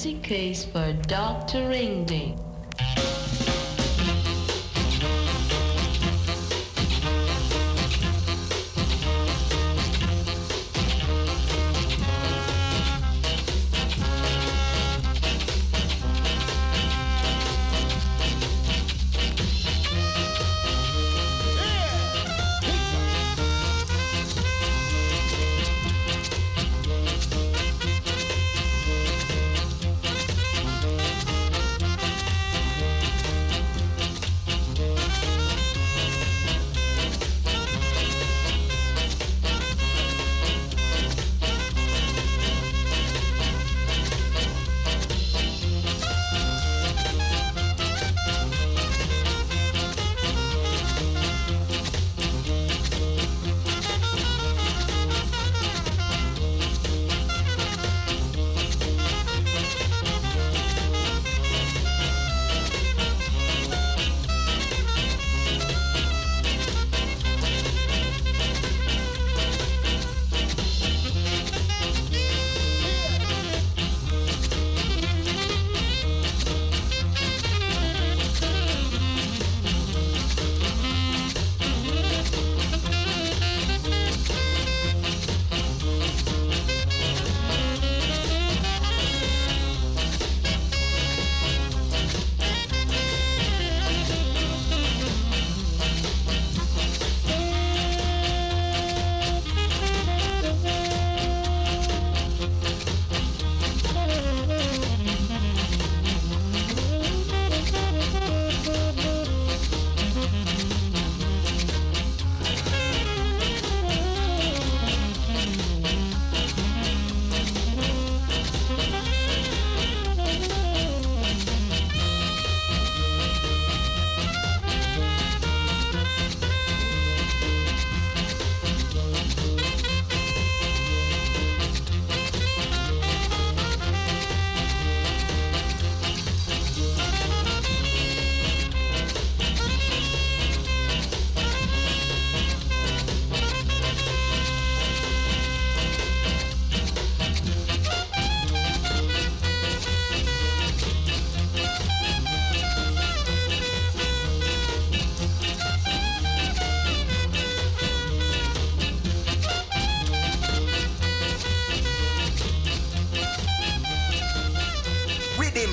fancy case for Dr. Ringding.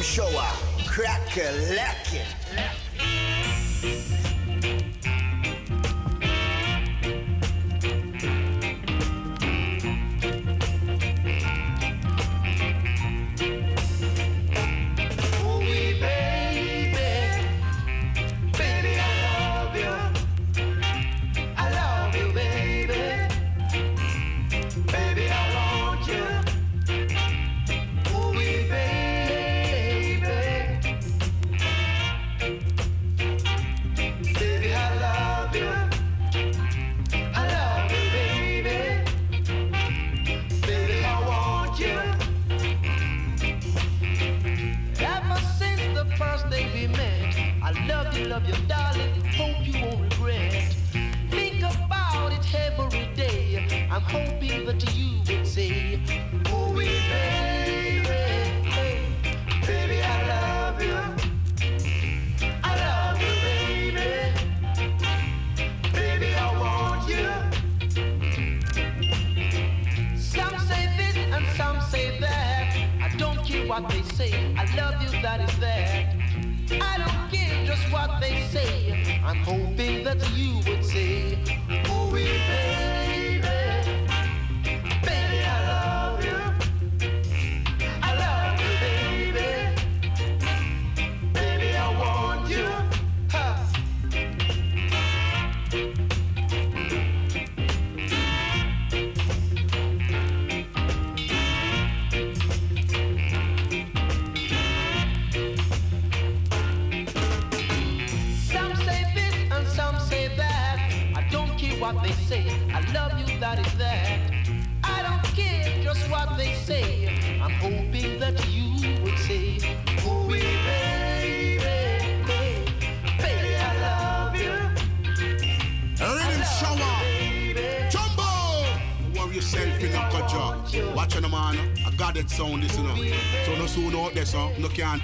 show up, crack a lacking.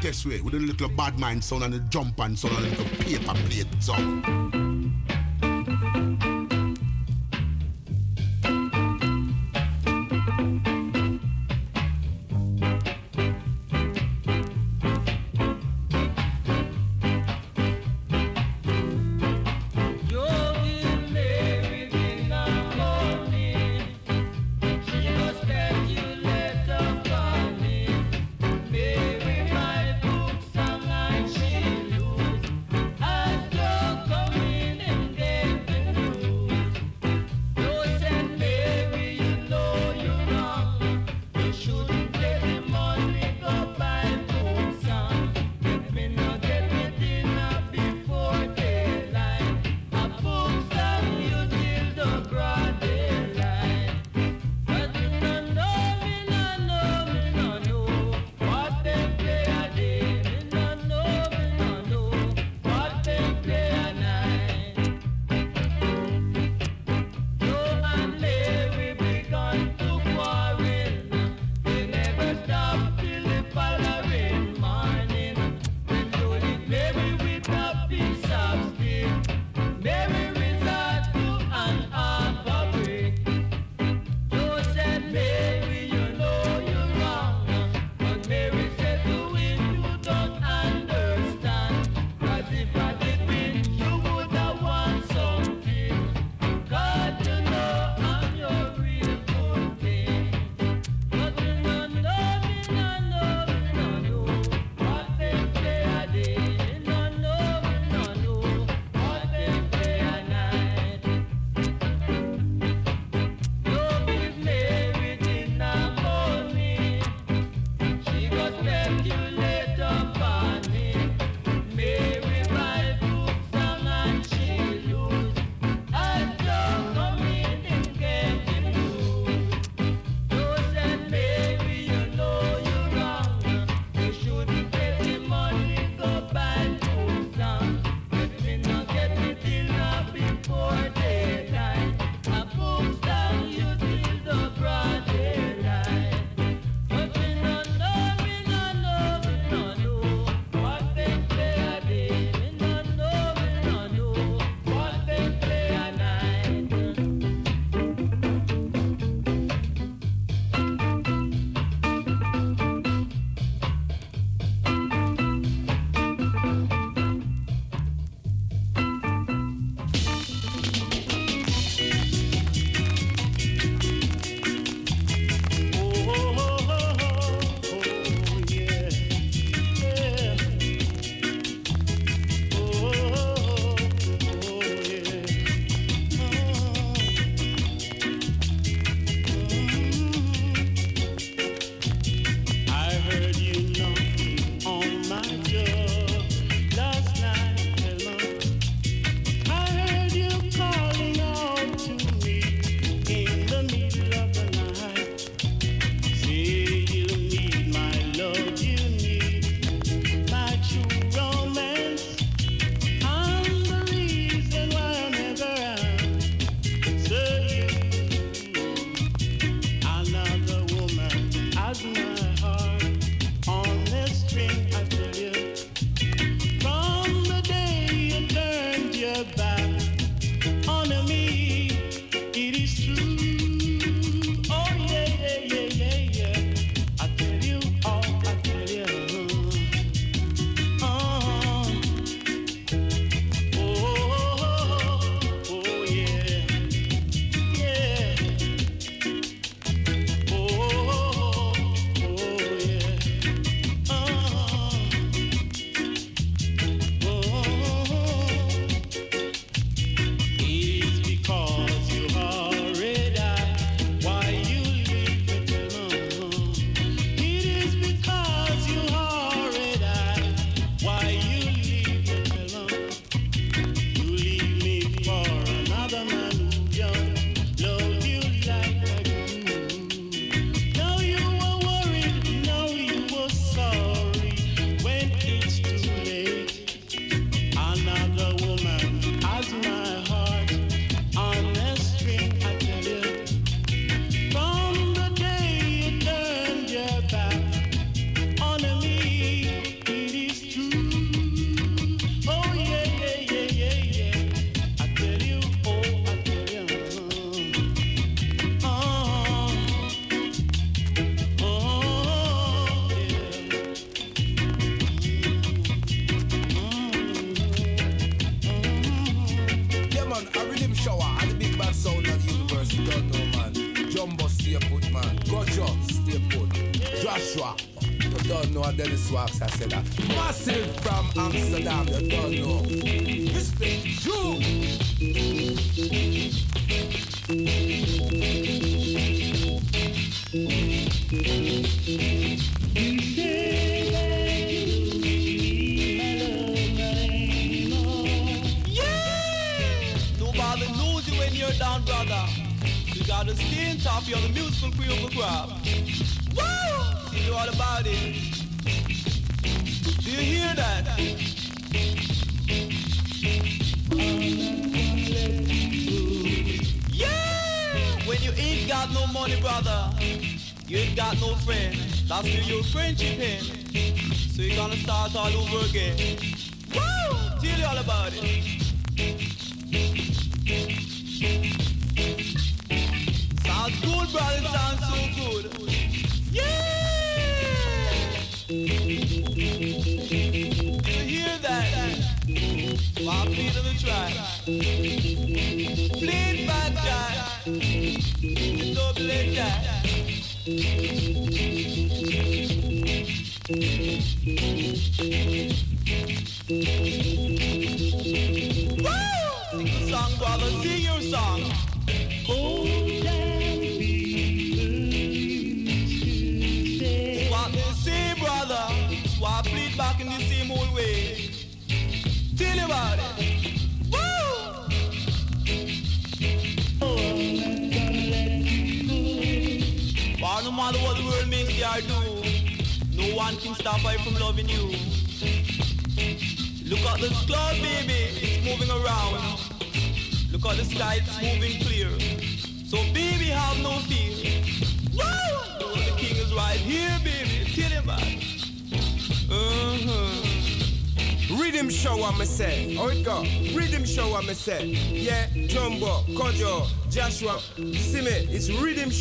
No can't. With a little bad mind sound and a jump and sound and a little paper plate sound.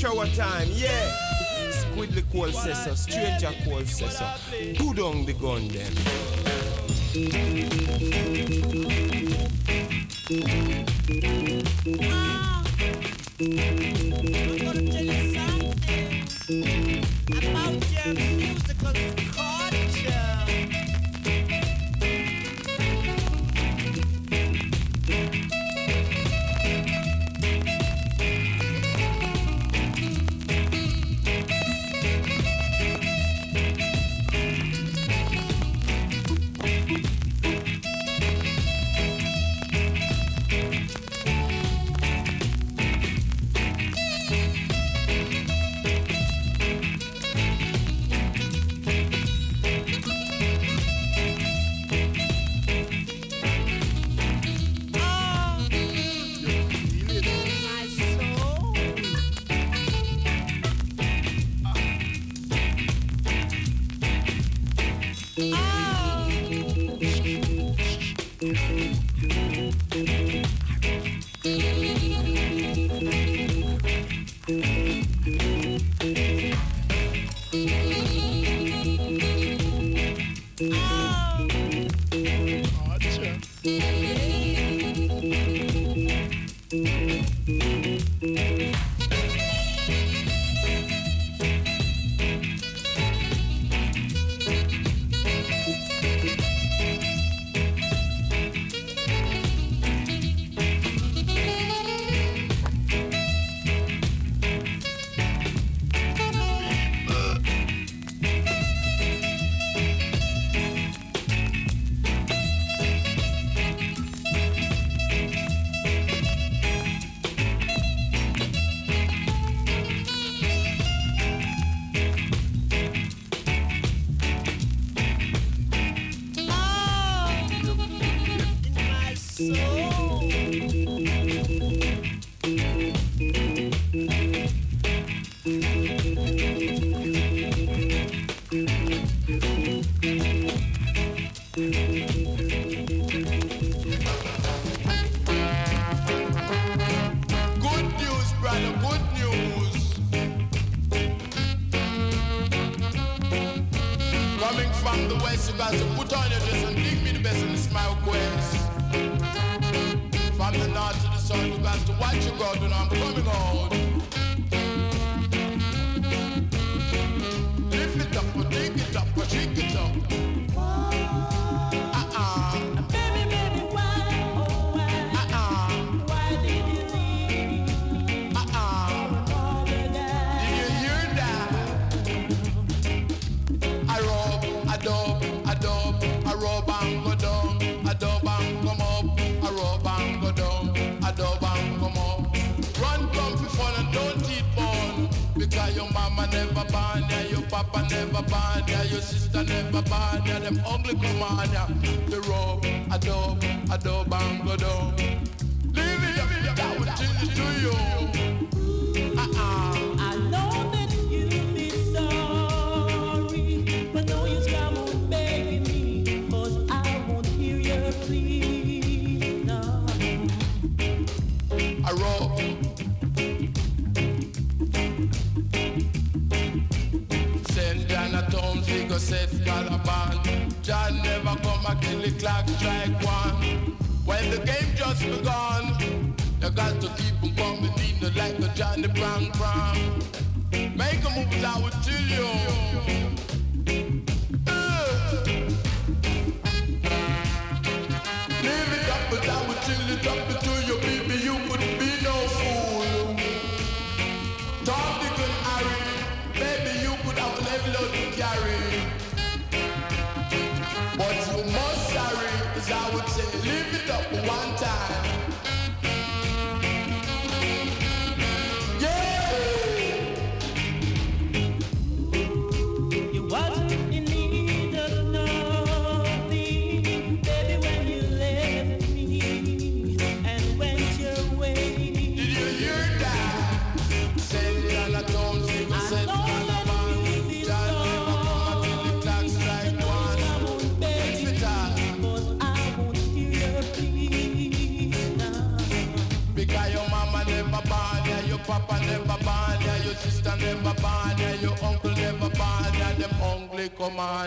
shower time, yeah. Squidly call Cessa, stranger call Cessa. Put on the gun then.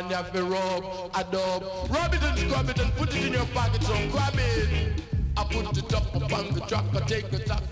man, you have to rub, adob. Rub it and scrub it and put it in your pocket, so grab it. I put it up upon the track, I take it up.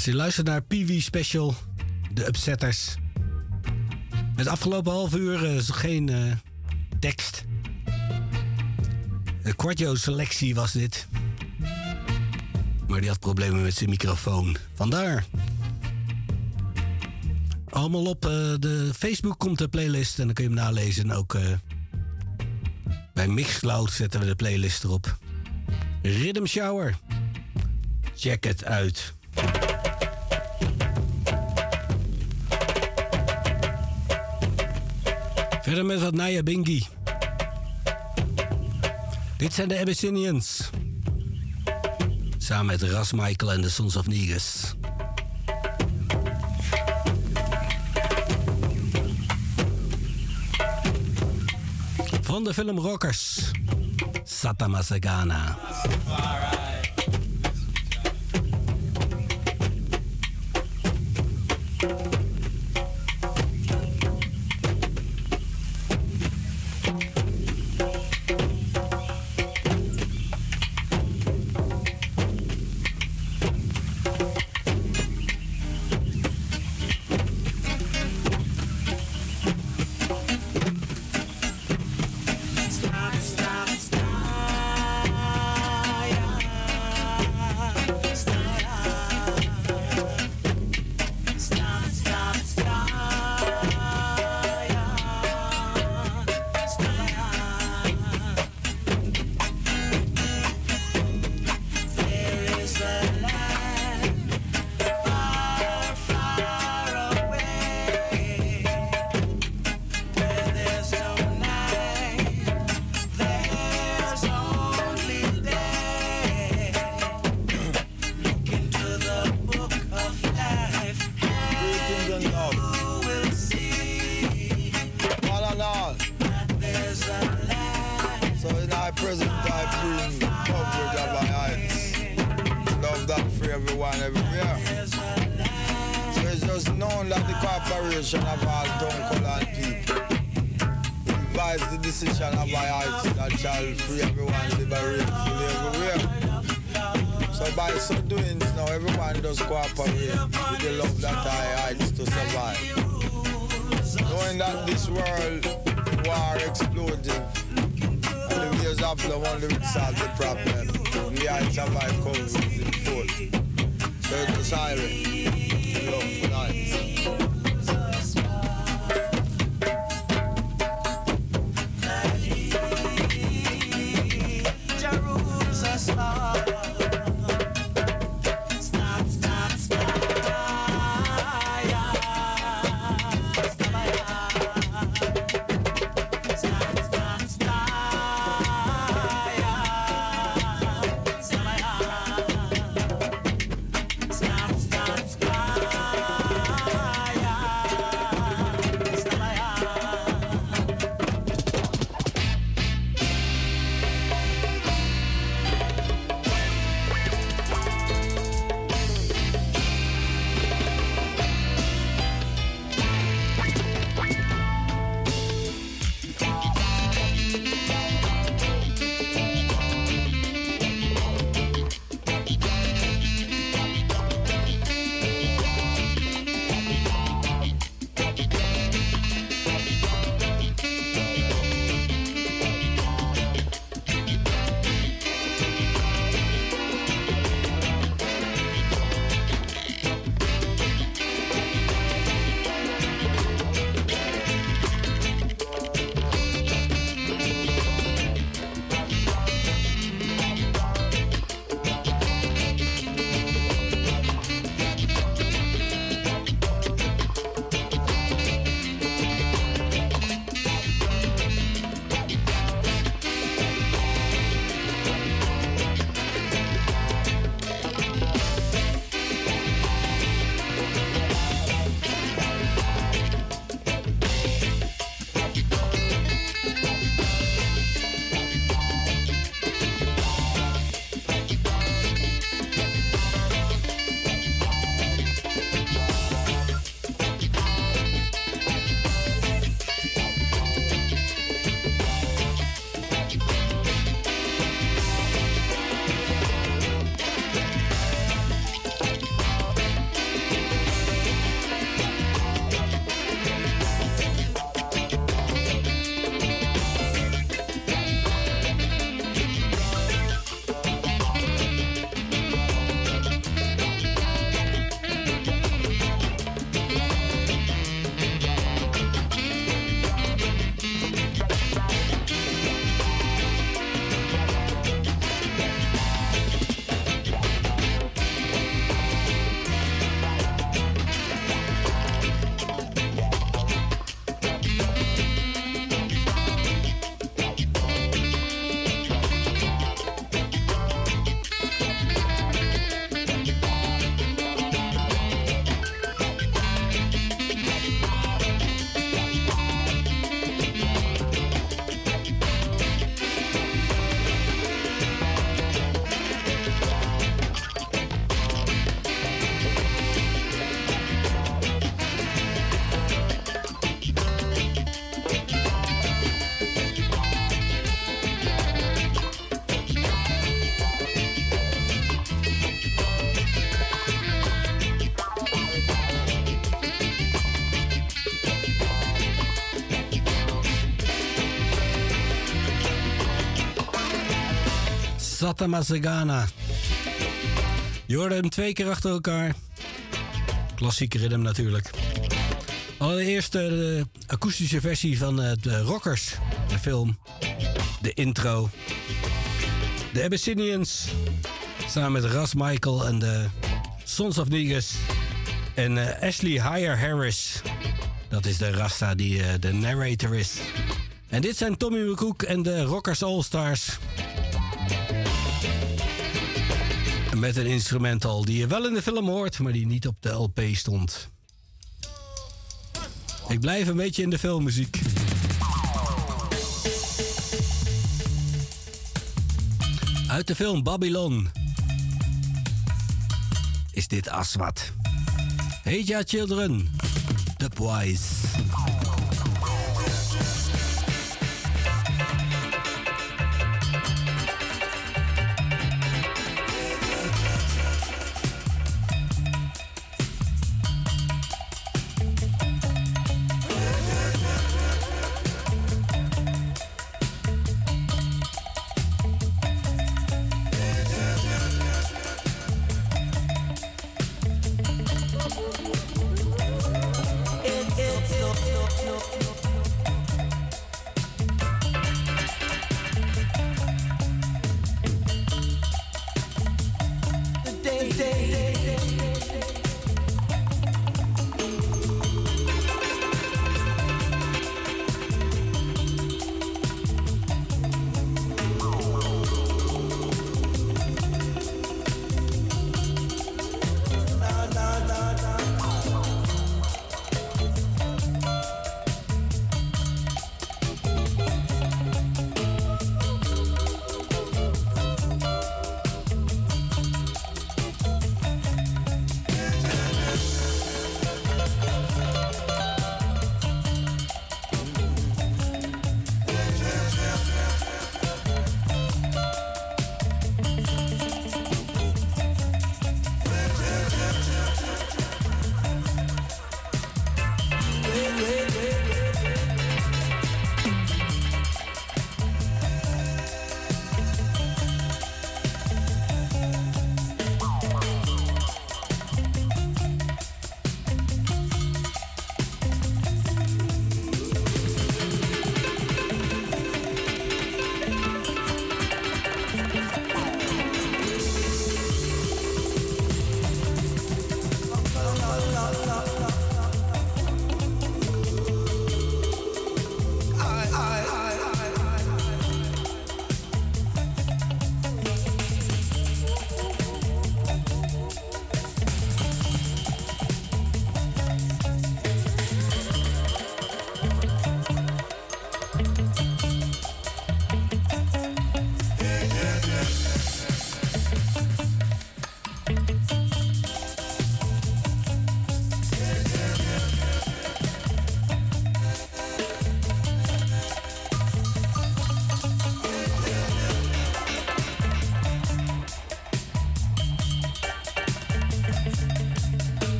luisteraars. Je luistert naar PV Special, de Upsetters. Het afgelopen half uur eh, is geen eh, tekst. Een kwartjo selectie was dit. Maar die had problemen met zijn microfoon. Vandaar. Allemaal op eh, de Facebook komt de playlist en dan kun je hem nalezen. En ook bij Mixcloud zetten we de playlist erop. Rhythm Shower. Check het uit. Verder met wat Naya Bingi. Dit zijn de Abyssinians. Samen met Ras Michael en de Sons of Negus. Van de film Rockers. Satama Sagana. Zata Mazagana. Je hem twee keer achter elkaar. Klassieke ritme natuurlijk. Allereerst eh, de akoestische versie van eh, de Rockers, de film. De intro. De Abyssinians. Samen met Ras Michael en de Sons of Negus. En eh, Ashley Hire Harris. Dat is de Rasta die de narrator is. En dit zijn Tommy McCook en de Rockers All Stars. Met een instrumental die je wel in de film hoort, maar die niet op de LP stond. Ik blijf een beetje in de filmmuziek. Uit de film Babylon is dit Aswat. Ja children, Dubwise. Ja,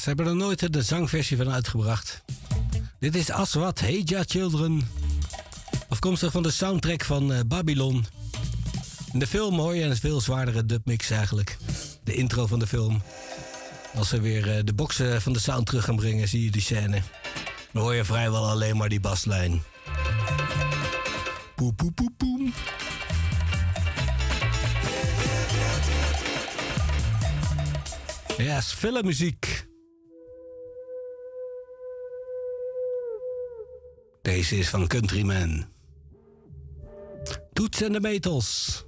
ze hebben er nooit de zangversie van uitgebracht. Dit is Aswat, Hey Ja Children. Afkomstig van de soundtrack van eh, Babylon. De film hoor je een veel zwaardere dubmix eigenlijk. De intro van de film. Als ze weer eh, de boxen van de sound terug gaan brengen, zie je die scène. Dan hoor je vrijwel alleen maar die baslijn. Poe poe poe poem. Ja, is filmmuziek. Deze is van Countryman. Toets en de metels.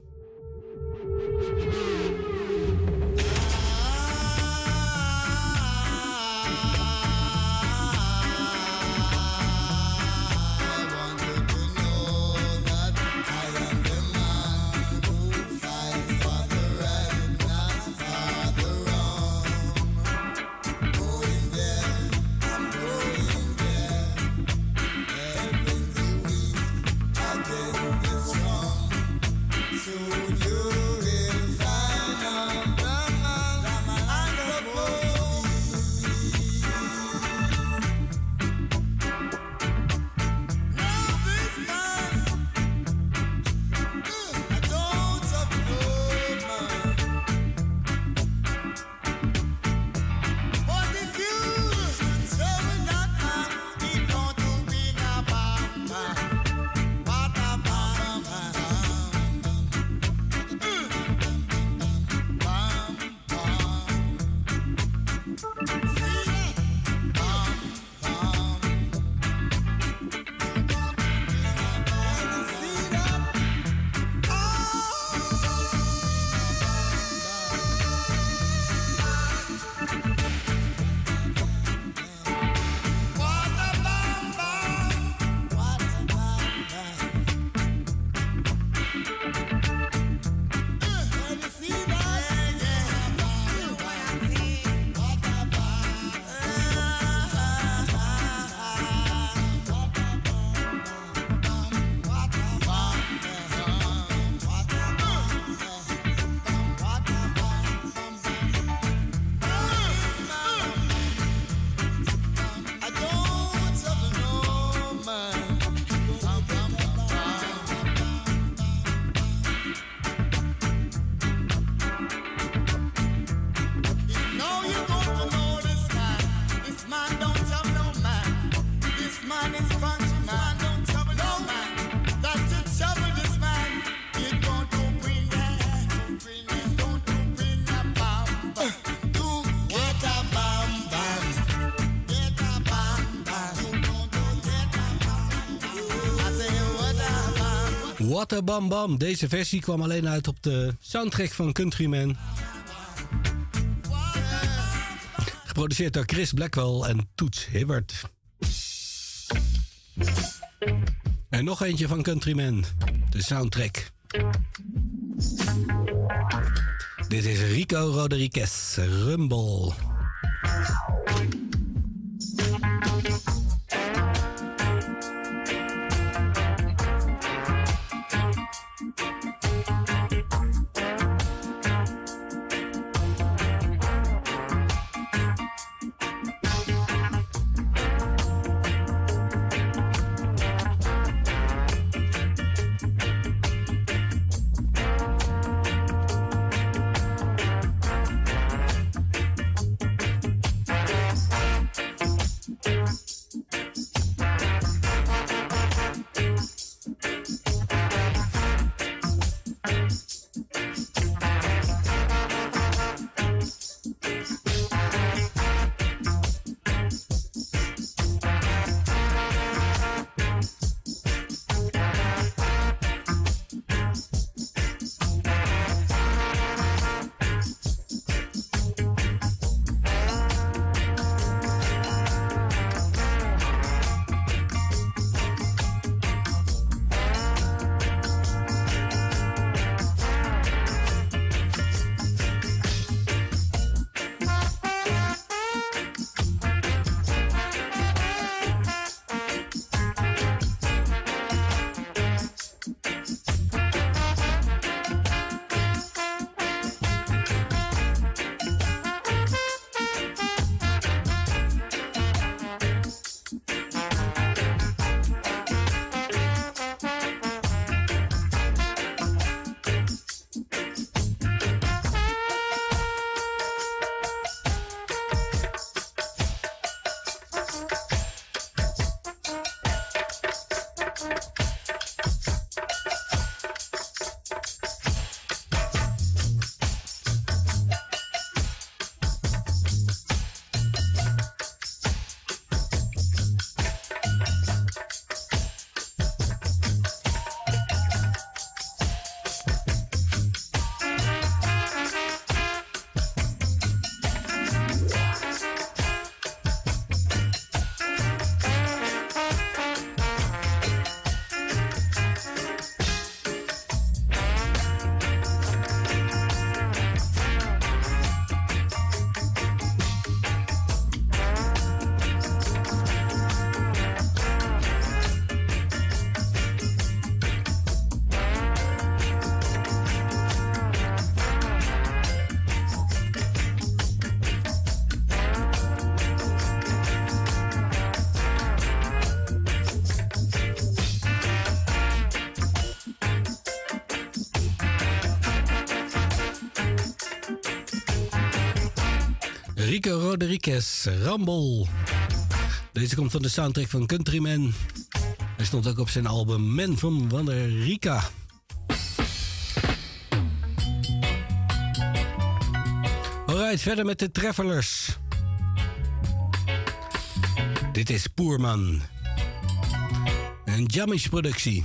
Bam Bam. Deze versie kwam alleen uit op de soundtrack van Countryman. Geproduceerd door Chris Blackwell en Toets Hibbert. En nog eentje van Countryman. De soundtrack. Dit is Rico Rodriguez, Rumble. Rodriguez, Rumble. Deze komt van de soundtrack van Countryman. Hij stond ook op zijn album Man from Wanderika. Alright, verder met de Travelers. Dit is Poerman. Een Jamish productie.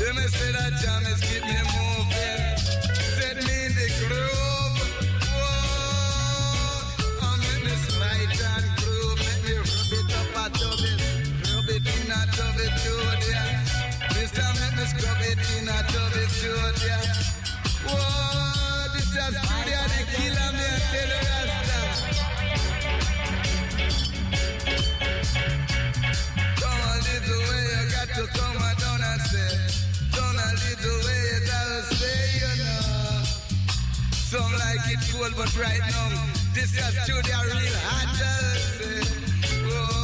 Let that keep me moving. Set me in the groove. I'm in this groove. Me rub it up a dub it. Rub it in a dub it yeah. Time me scrub it in a dub it yeah. Whoa. This is studio the killer, me I tell you. football, but right now, this is to their real handles. Well.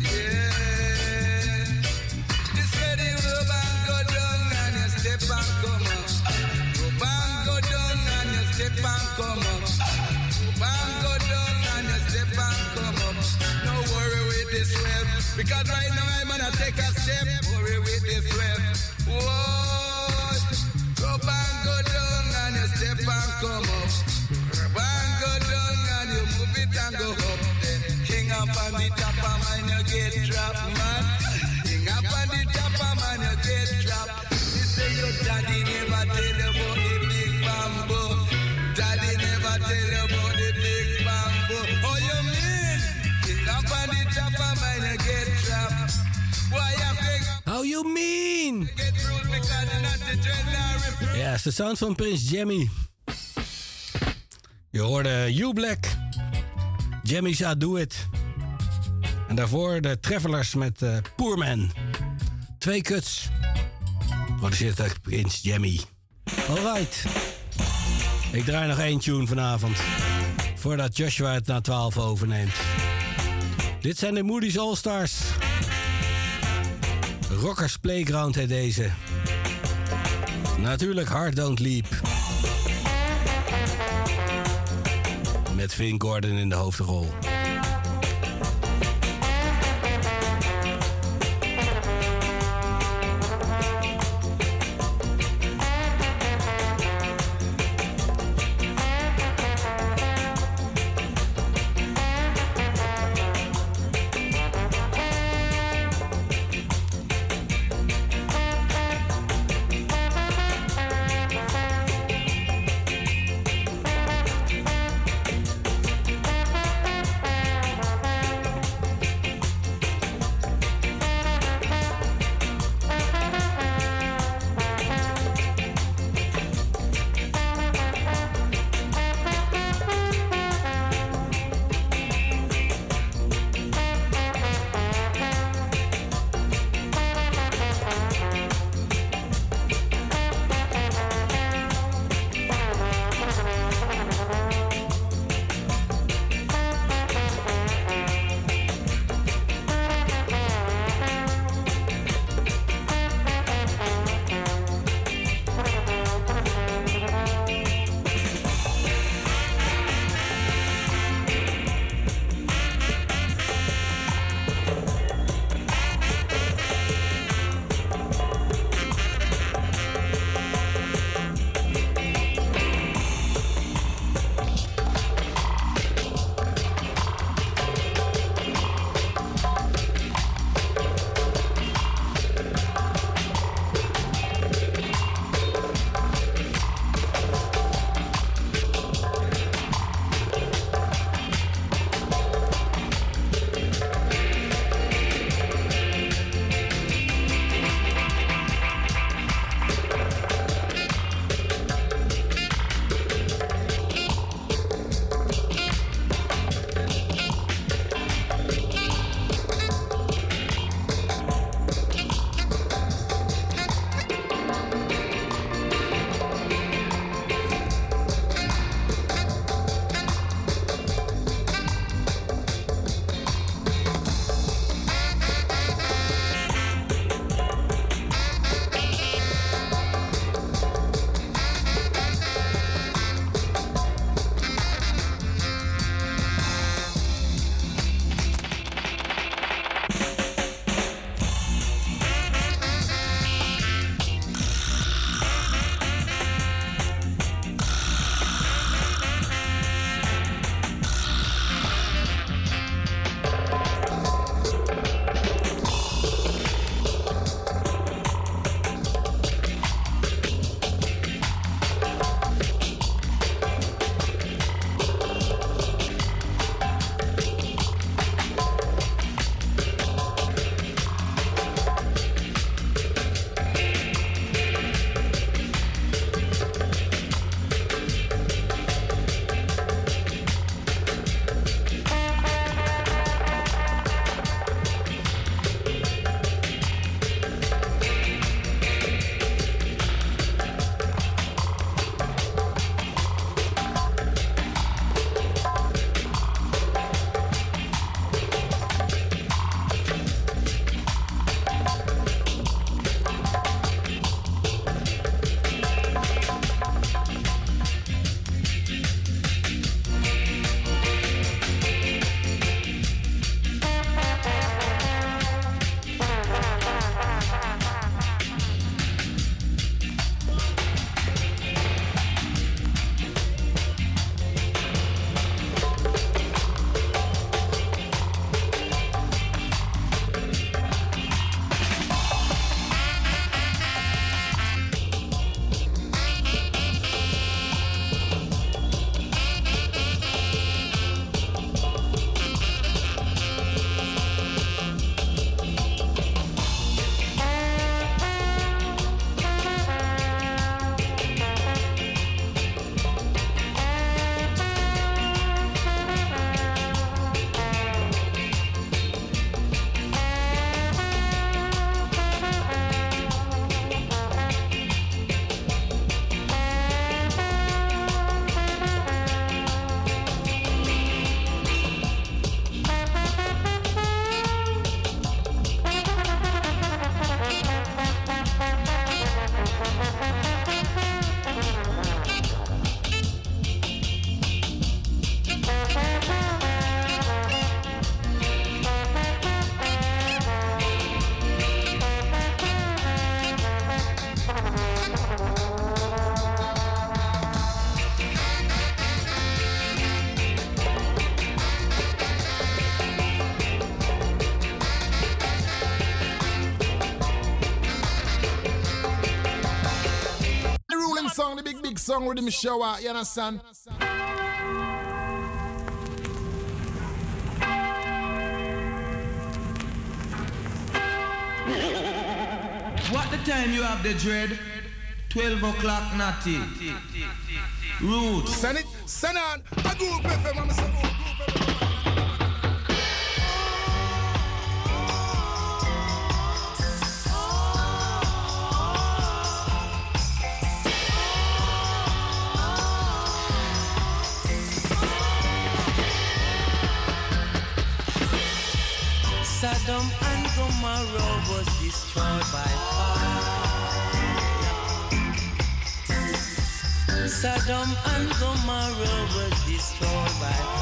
Yeah. Go down and you step and come up. Go down and you step and come up. Go down and you step and come up. No worry with this web, because right now I'm gonna take a step. Dat is de sound van Prins Jammy. Je hoorde You Black, Jammy Shall Do It. En daarvoor de Travelers met eh, uh, Poorman. Twee kuts. Produceert uit Prins Jammy. Alright. Ik draai nog één tune vanavond. Voordat Joshua het na 12 overneemt. Dit zijn de Moody's All-Stars. Rockers Playground heet deze. Natuurlijk Hard Don't Leap. Met Vin Gordon in de hoofdrol. song riddim shower, you understand? What the time you have the dread? 12 o'clock natty. Rude. Send it. destroyed by fire. Sodom and Gomorrah were destroyed by fire.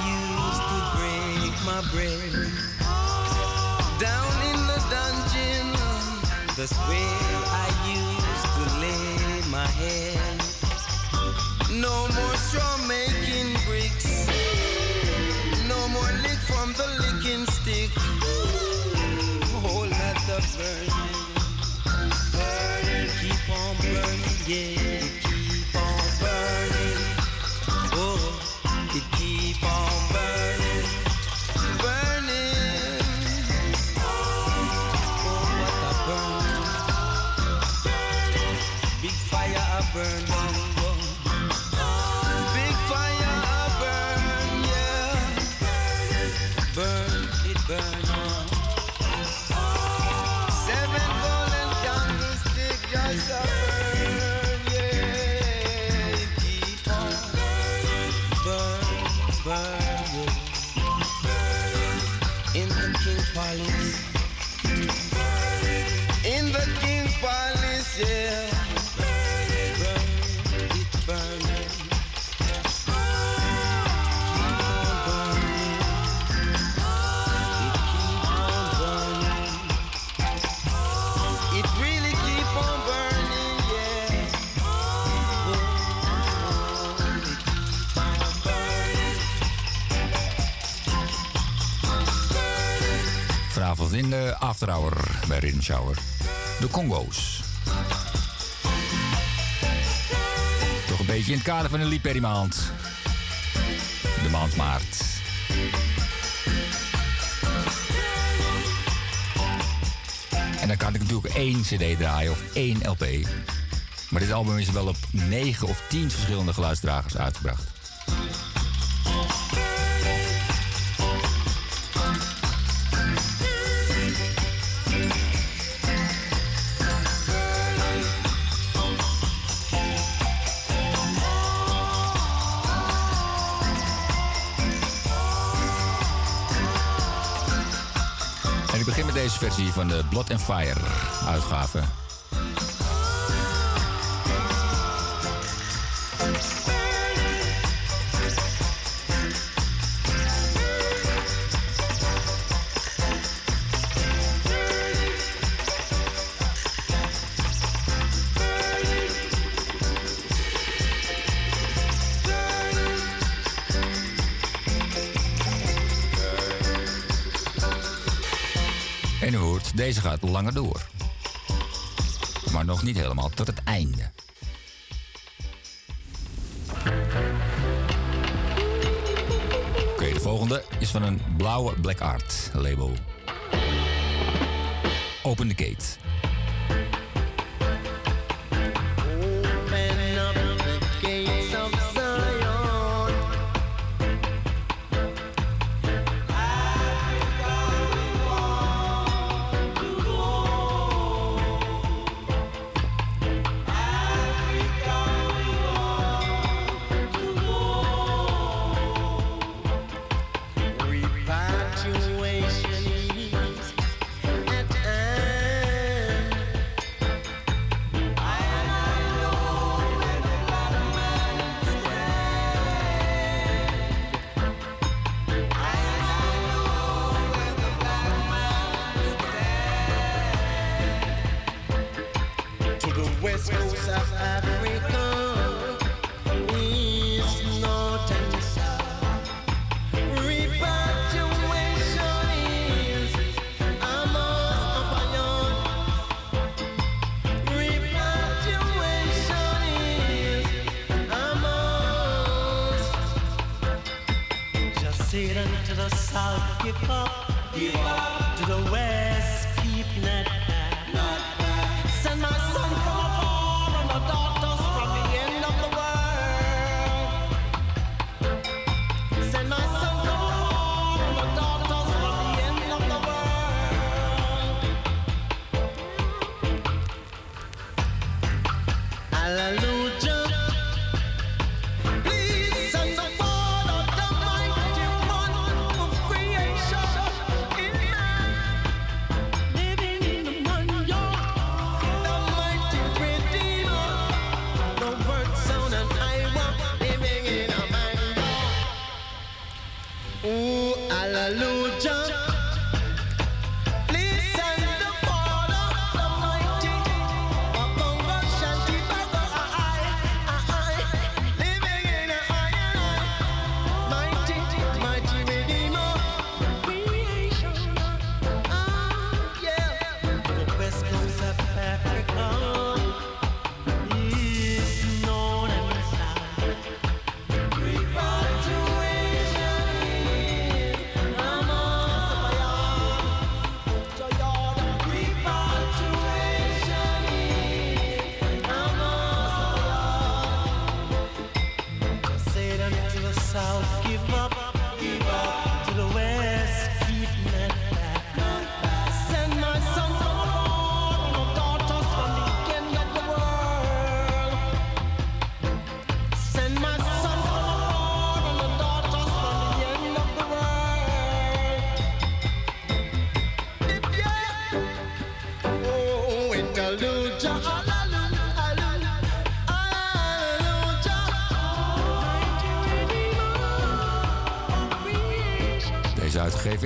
dreary. Down in the dungeon, that's where I used to lay my head. No more straw making bricks, no more lick from the licking stick. Whole lot of burning, burning, keep on burning, yeah. After Hour bij De Congo's. Toch een beetje in het kader van de Lieperi maand. De maand maart. En dan kan ik natuurlijk één cd draaien of één LP. Maar dit album is wel op negen of tien verschillende geluidsdragers uitgebracht. zie van de Blood and Fire uitgave. langer door. Maar nog niet helemaal tot het einde. Oké, de volgende is van een blauwe Black Art label. Open the Gate.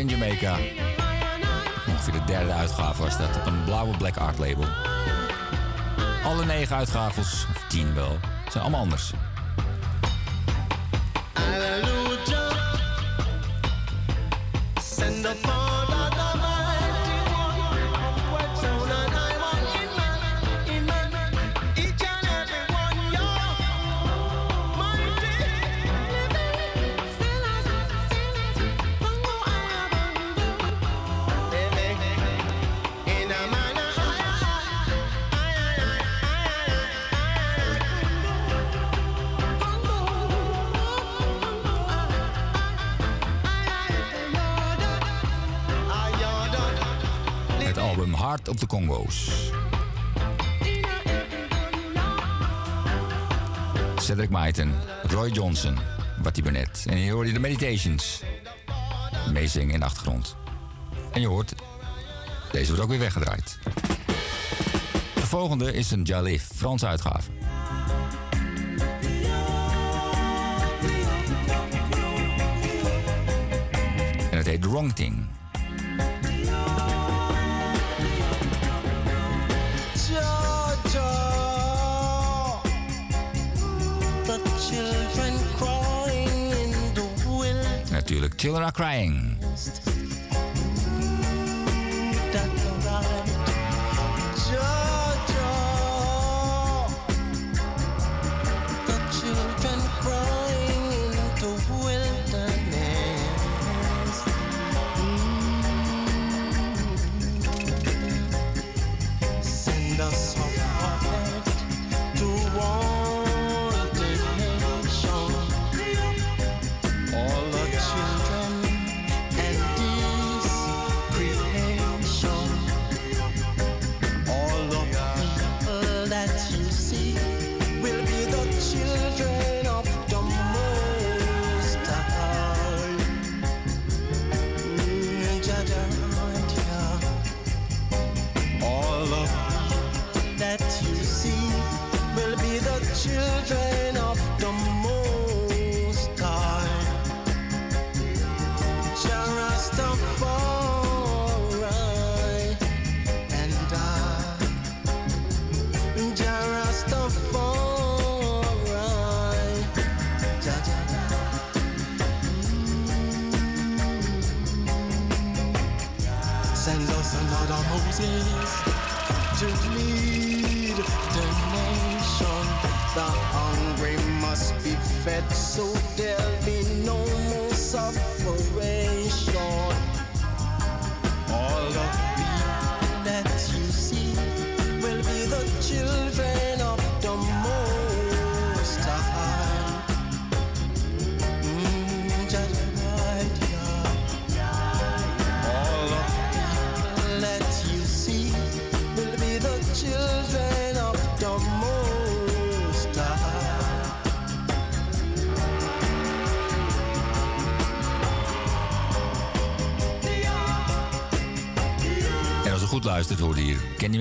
Jamaica. Ongeveer de derde uitgave was dat op een blauwe Black Art label. Alle negen uitgaves, of tien wel, zijn allemaal anders. Roy Johnson, wat hij. En hier hoor je de Meditations. meezingen in de achtergrond. En je hoort, deze wordt ook weer weggedraaid. De volgende is een Jalif, Franse uitgave. En het heet The Wrong Thing. Children Are Crying.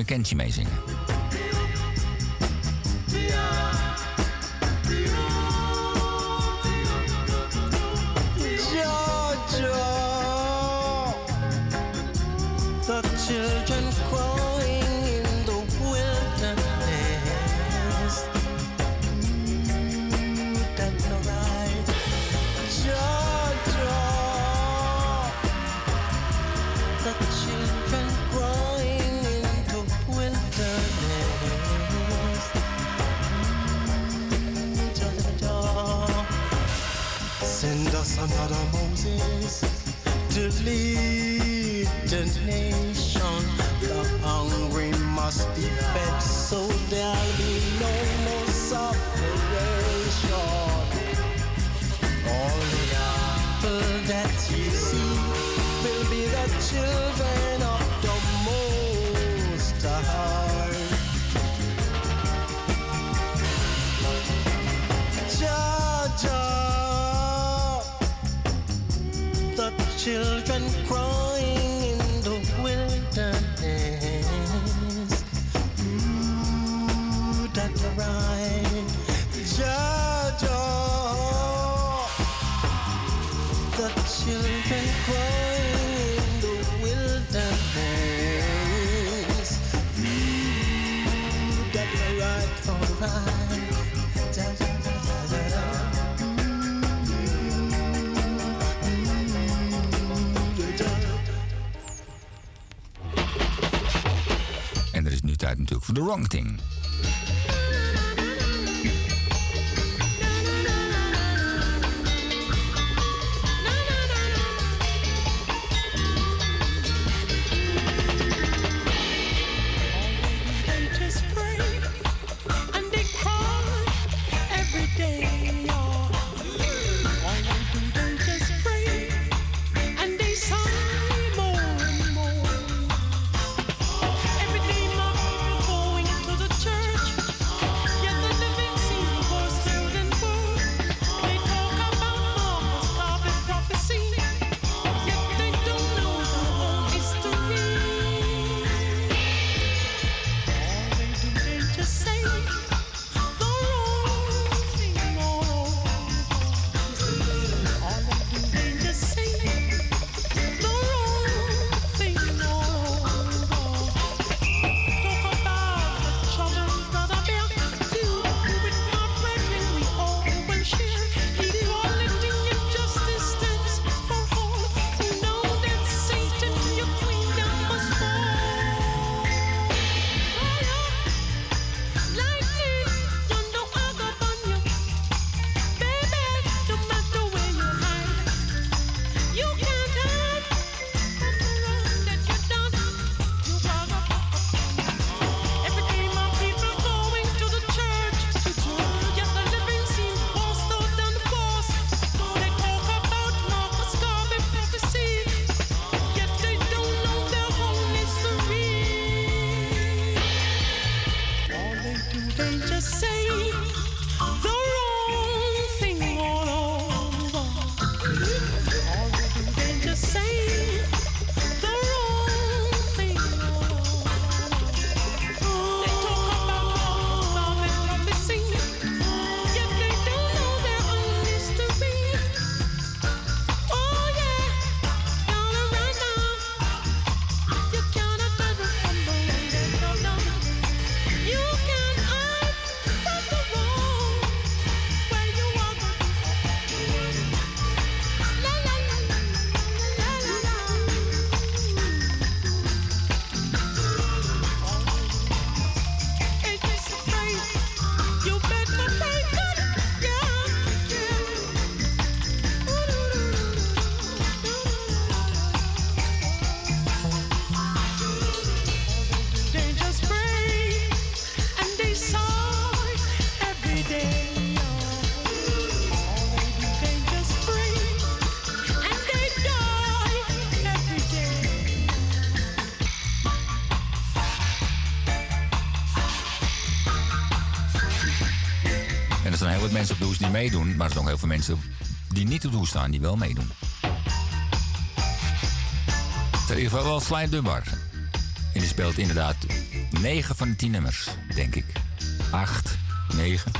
kentje meezingen. not a Moses to lead the nation. The hungry must be fed, so there'll be no more. natuurlijk voor The Wrong Thing. Maar er zijn ook heel veel mensen die niet op de hoek staan, die wel meedoen. Het is in ieder geval wel Sly Dunbar. En die speelt inderdaad 9 van de 10 nummers, denk ik. 8, 9.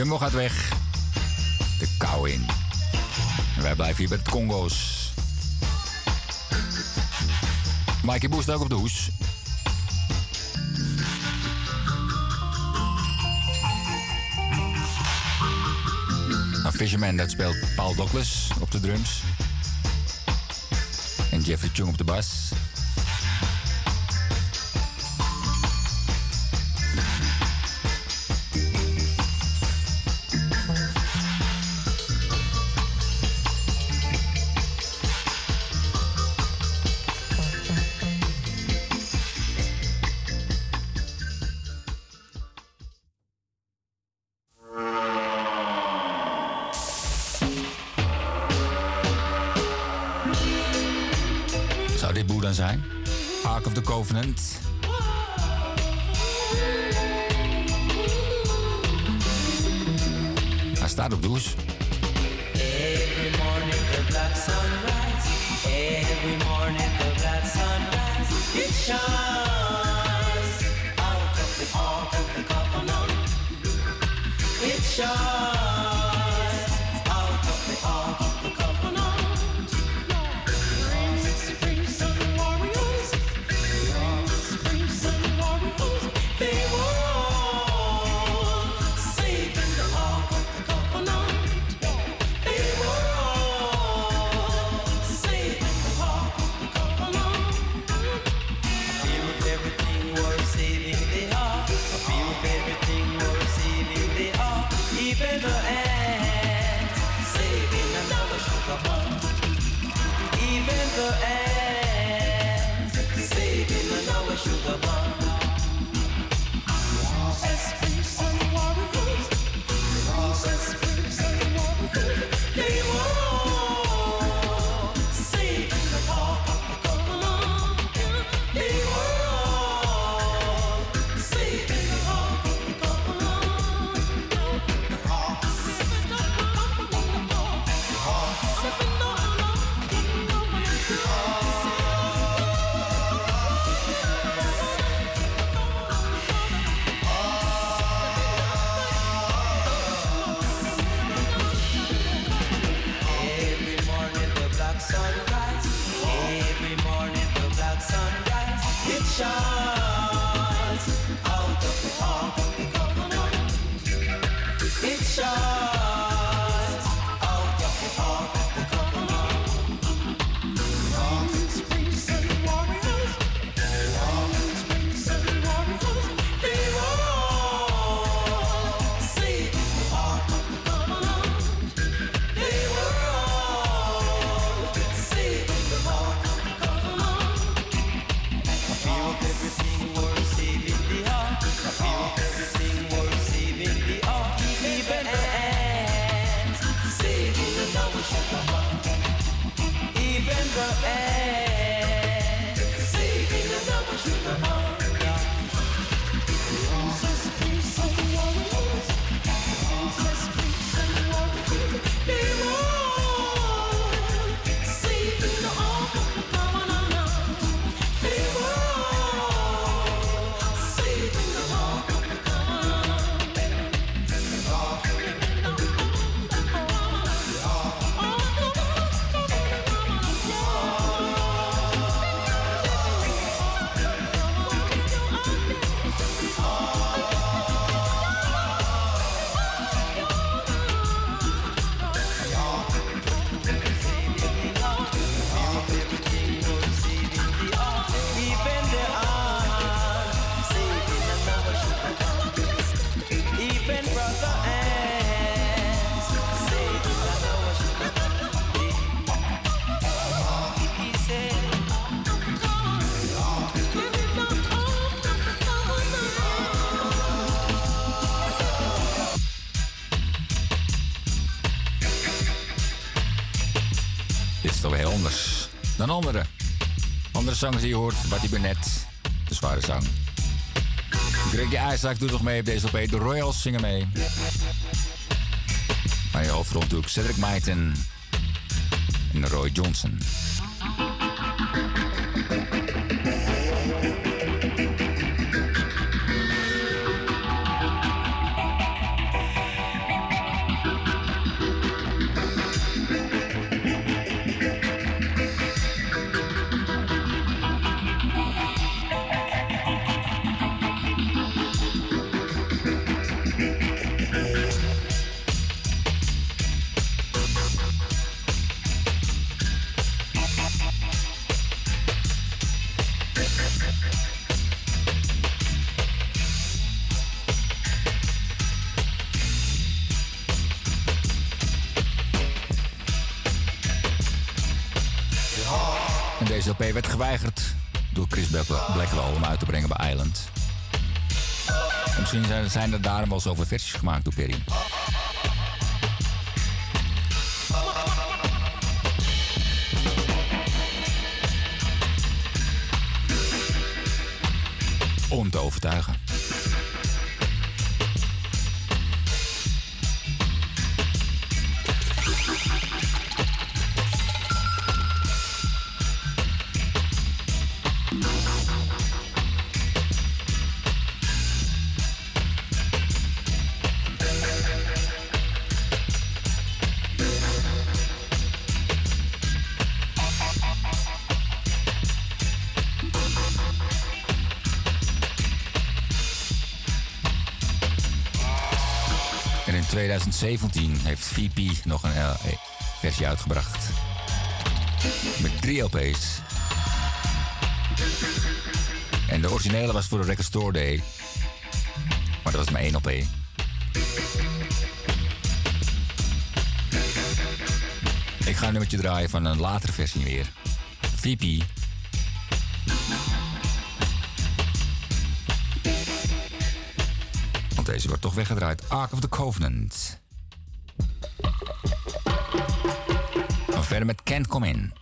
Jumbo gaat weg. De kou in. En wij blijven hier bij de Congo's. Mikey boost ook op de hoes. A Fisherman, dat speelt Paul Douglas op de drums. En Jeffrey Chung op de bas. Dan andere. Andere zangers die je hoort, Watty Burnett, de zware zang. Gregje Isaac doet nog mee op deze LP. De Royals zingen mee. Maar je hoofdrol natuurlijk Cedric Maiten en Roy Johnson. Misschien zijn- zijn er daarom wel zoveel versies gemaakt door Perry. Om te overtuigen. 2017 heeft VP nog een eh, versie uitgebracht. Met drie LP's. En de originele was voor de Record Store Day. Maar dat was maar één LP. Ik ga een nummertje draaien van een latere versie weer. VP. Deze wordt toch weggedraaid. Ark of the Covenant. Dan verder met Can't Come In.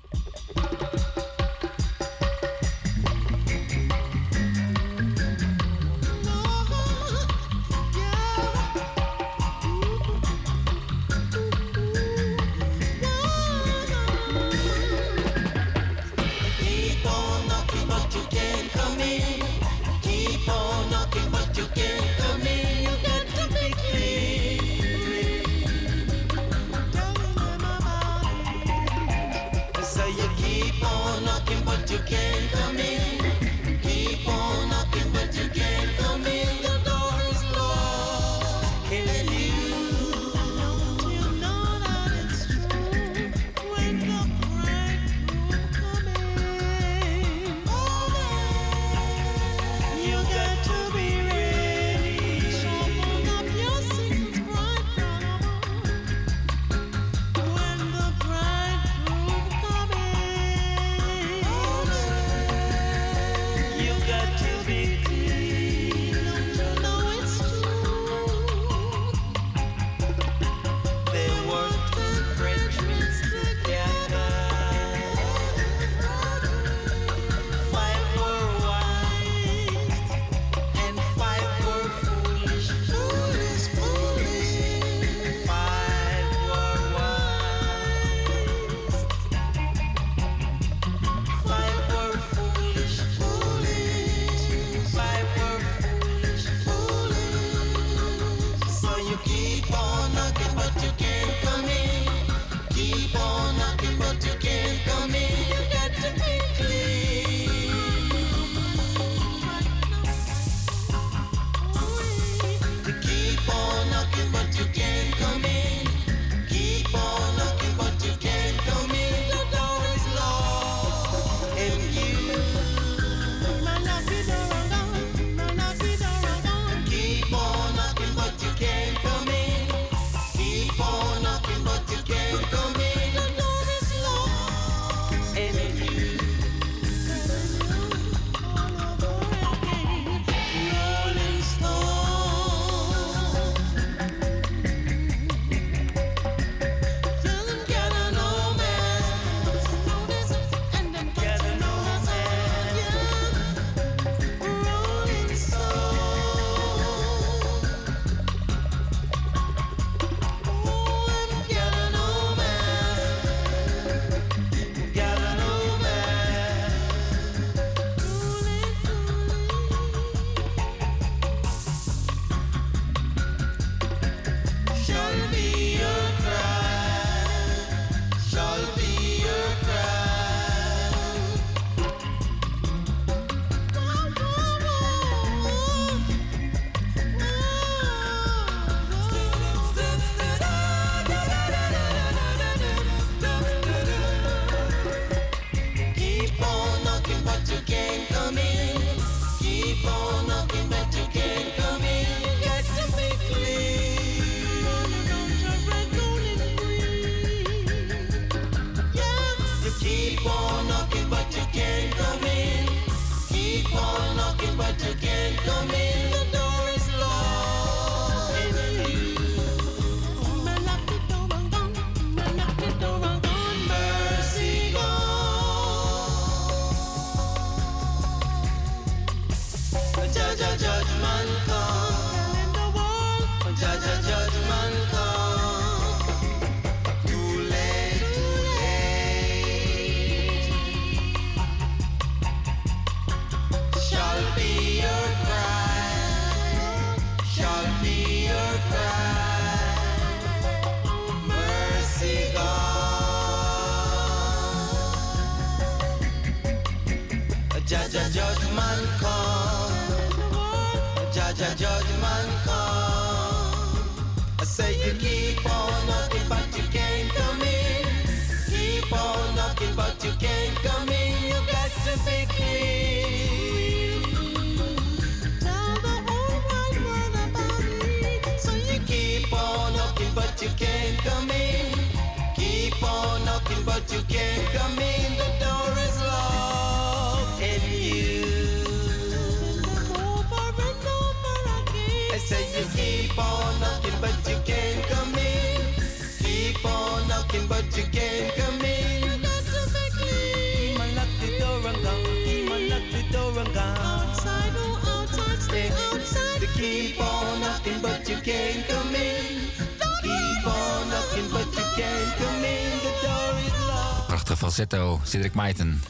falsetto, Cedric Myton.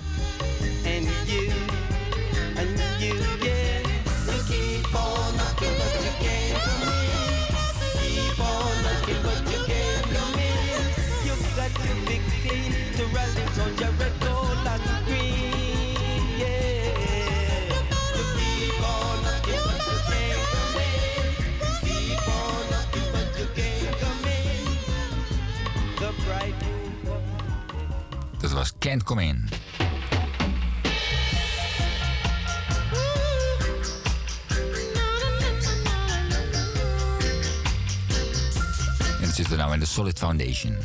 Yeah. Can't Come In. En het zit er nou in de Solid Foundation.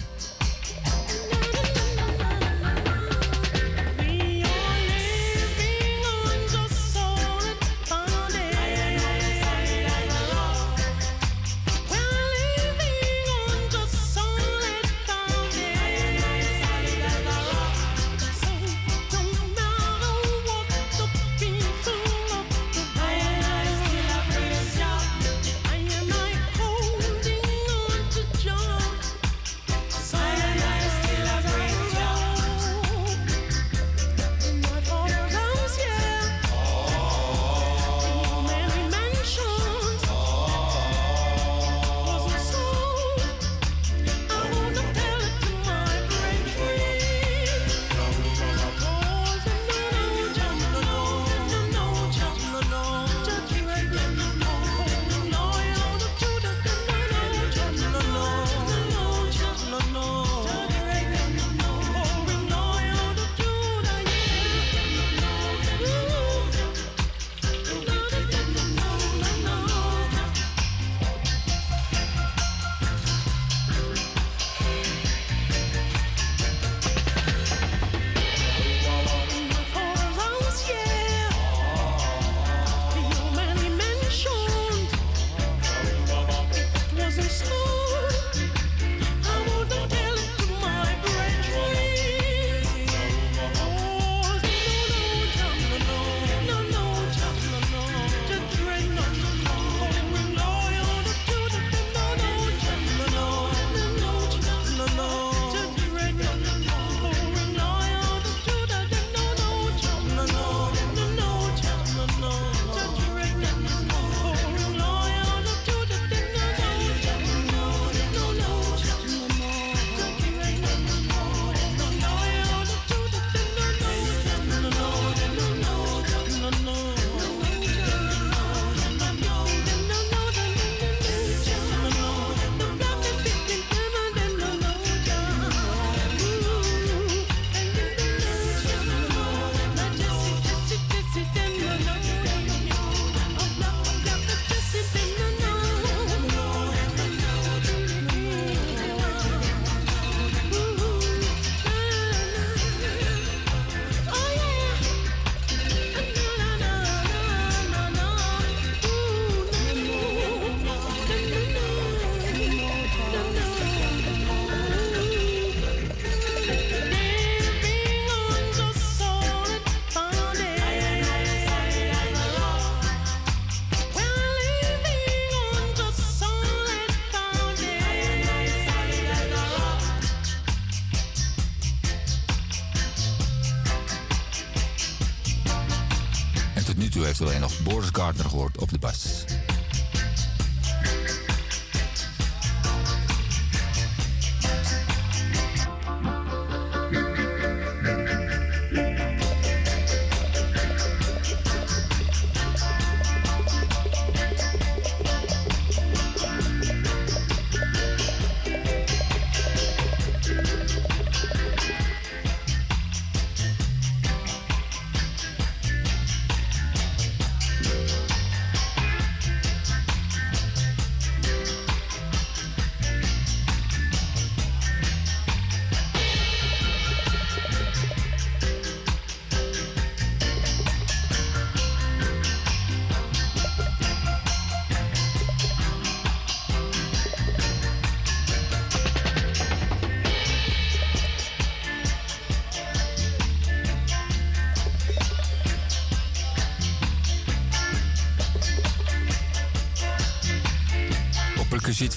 partner hoort op de bus.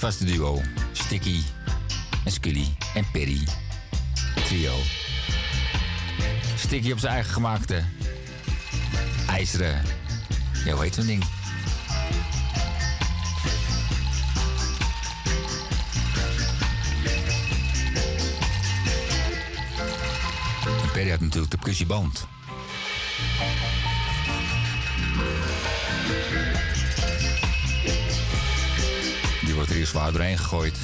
Vaste duo. Sticky en Scully en Perry. Trio. Sticky op zijn eigen gemaakte ijzeren... Ja, hoe heet ding? Perry had natuurlijk de percussieband. Die is waar doorheen gegooid.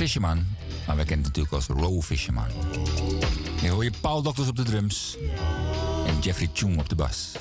Fisherman. Maar wij kennen het natuurlijk als Row Fisherman. Hier hoor je Paul Doctors op de drums. En Jeffrey Chung op de bas.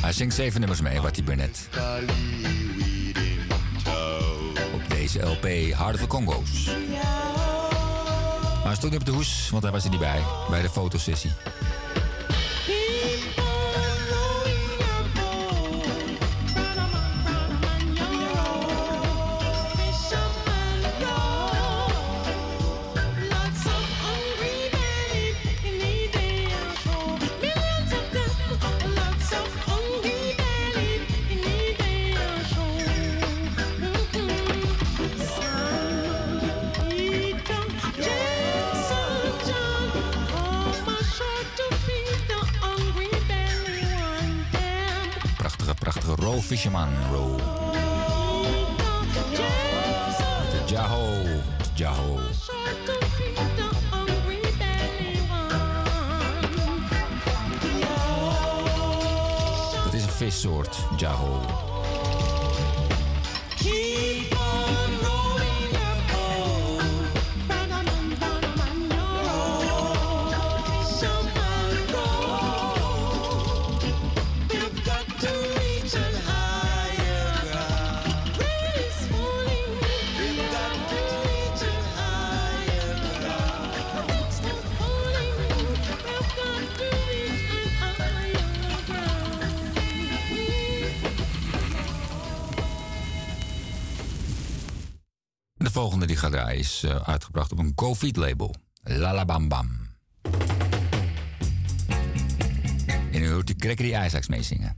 Hij zingt zeven nummers mee, Wattie Burnett. Op deze LP harde of the Congo's. Maar hij stond niet op de hoes, want daar was hij niet bij, bij de fotosessie. Is eh, uitgebracht op een COVID-label. Lalabam Bam. En u hoort die Gregory Isaacs meezingen.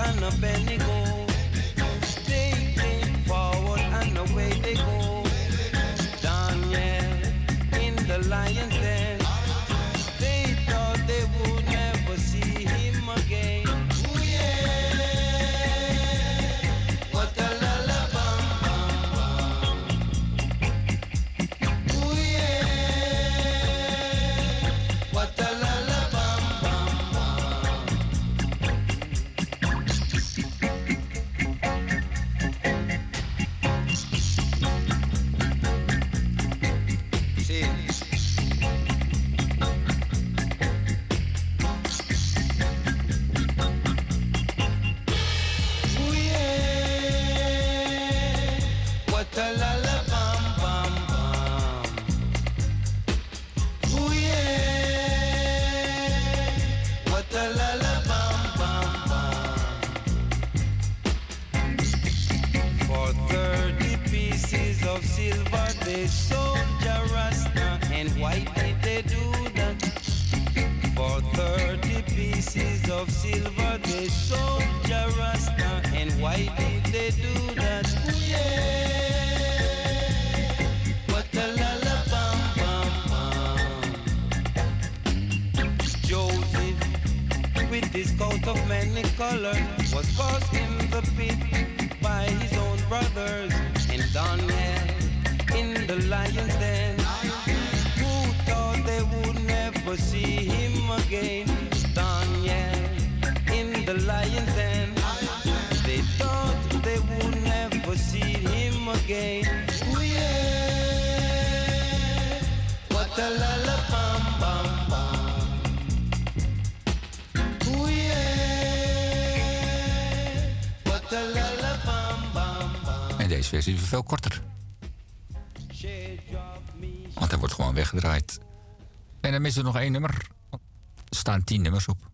and a Benny Go. Veel korter. Want hij wordt gewoon weggedraaid. En dan missen we nog één nummer. Er staan tien nummers op.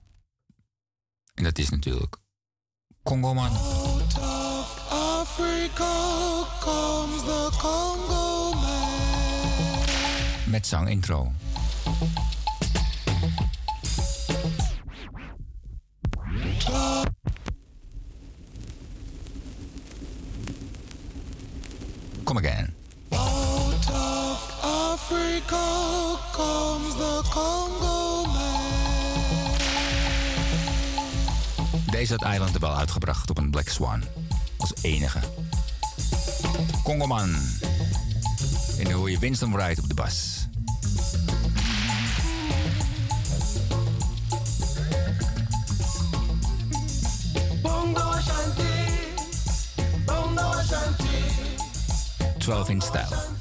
En dat is natuurlijk Congo Man. Congo man. Met zang intro. Wel uitgebracht op een Black Swan. Als enige. Congoman. En dan hoor je Winston Wright op de bas. Bongo Ashanti, Bongo Ashanti, 12 in stijl.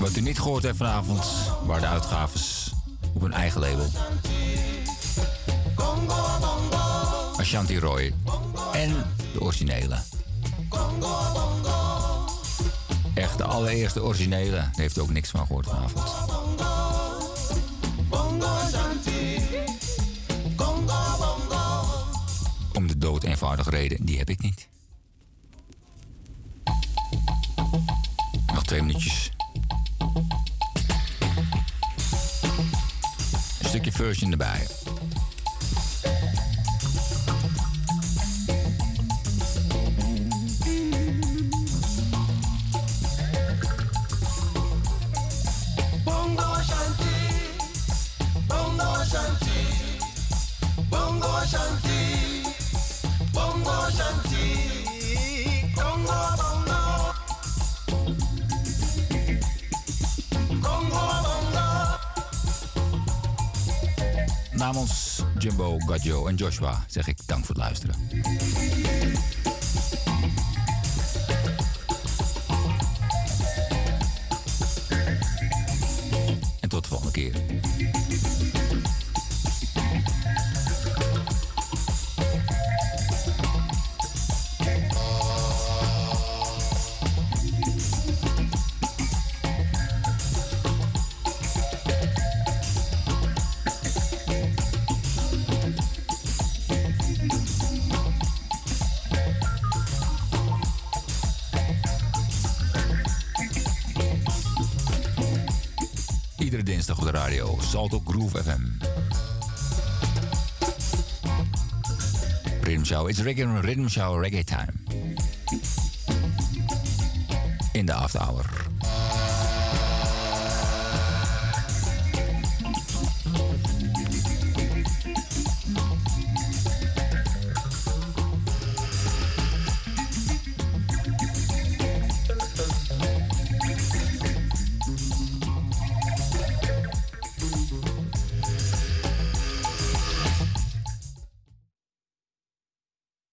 Wat u niet gehoord heeft vanavond, waren de uitgaves op hun eigen label. Ashanti Roy. En de originele. Echt de allereerste originele. Daar heeft ook niks van gehoord vanavond. Om de dood eenvoudige reden, die heb ik niet. Gadjo en Joshua zeg ik dank voor het luisteren. It's reggae, Riddim Shower reggae time. In the after hour.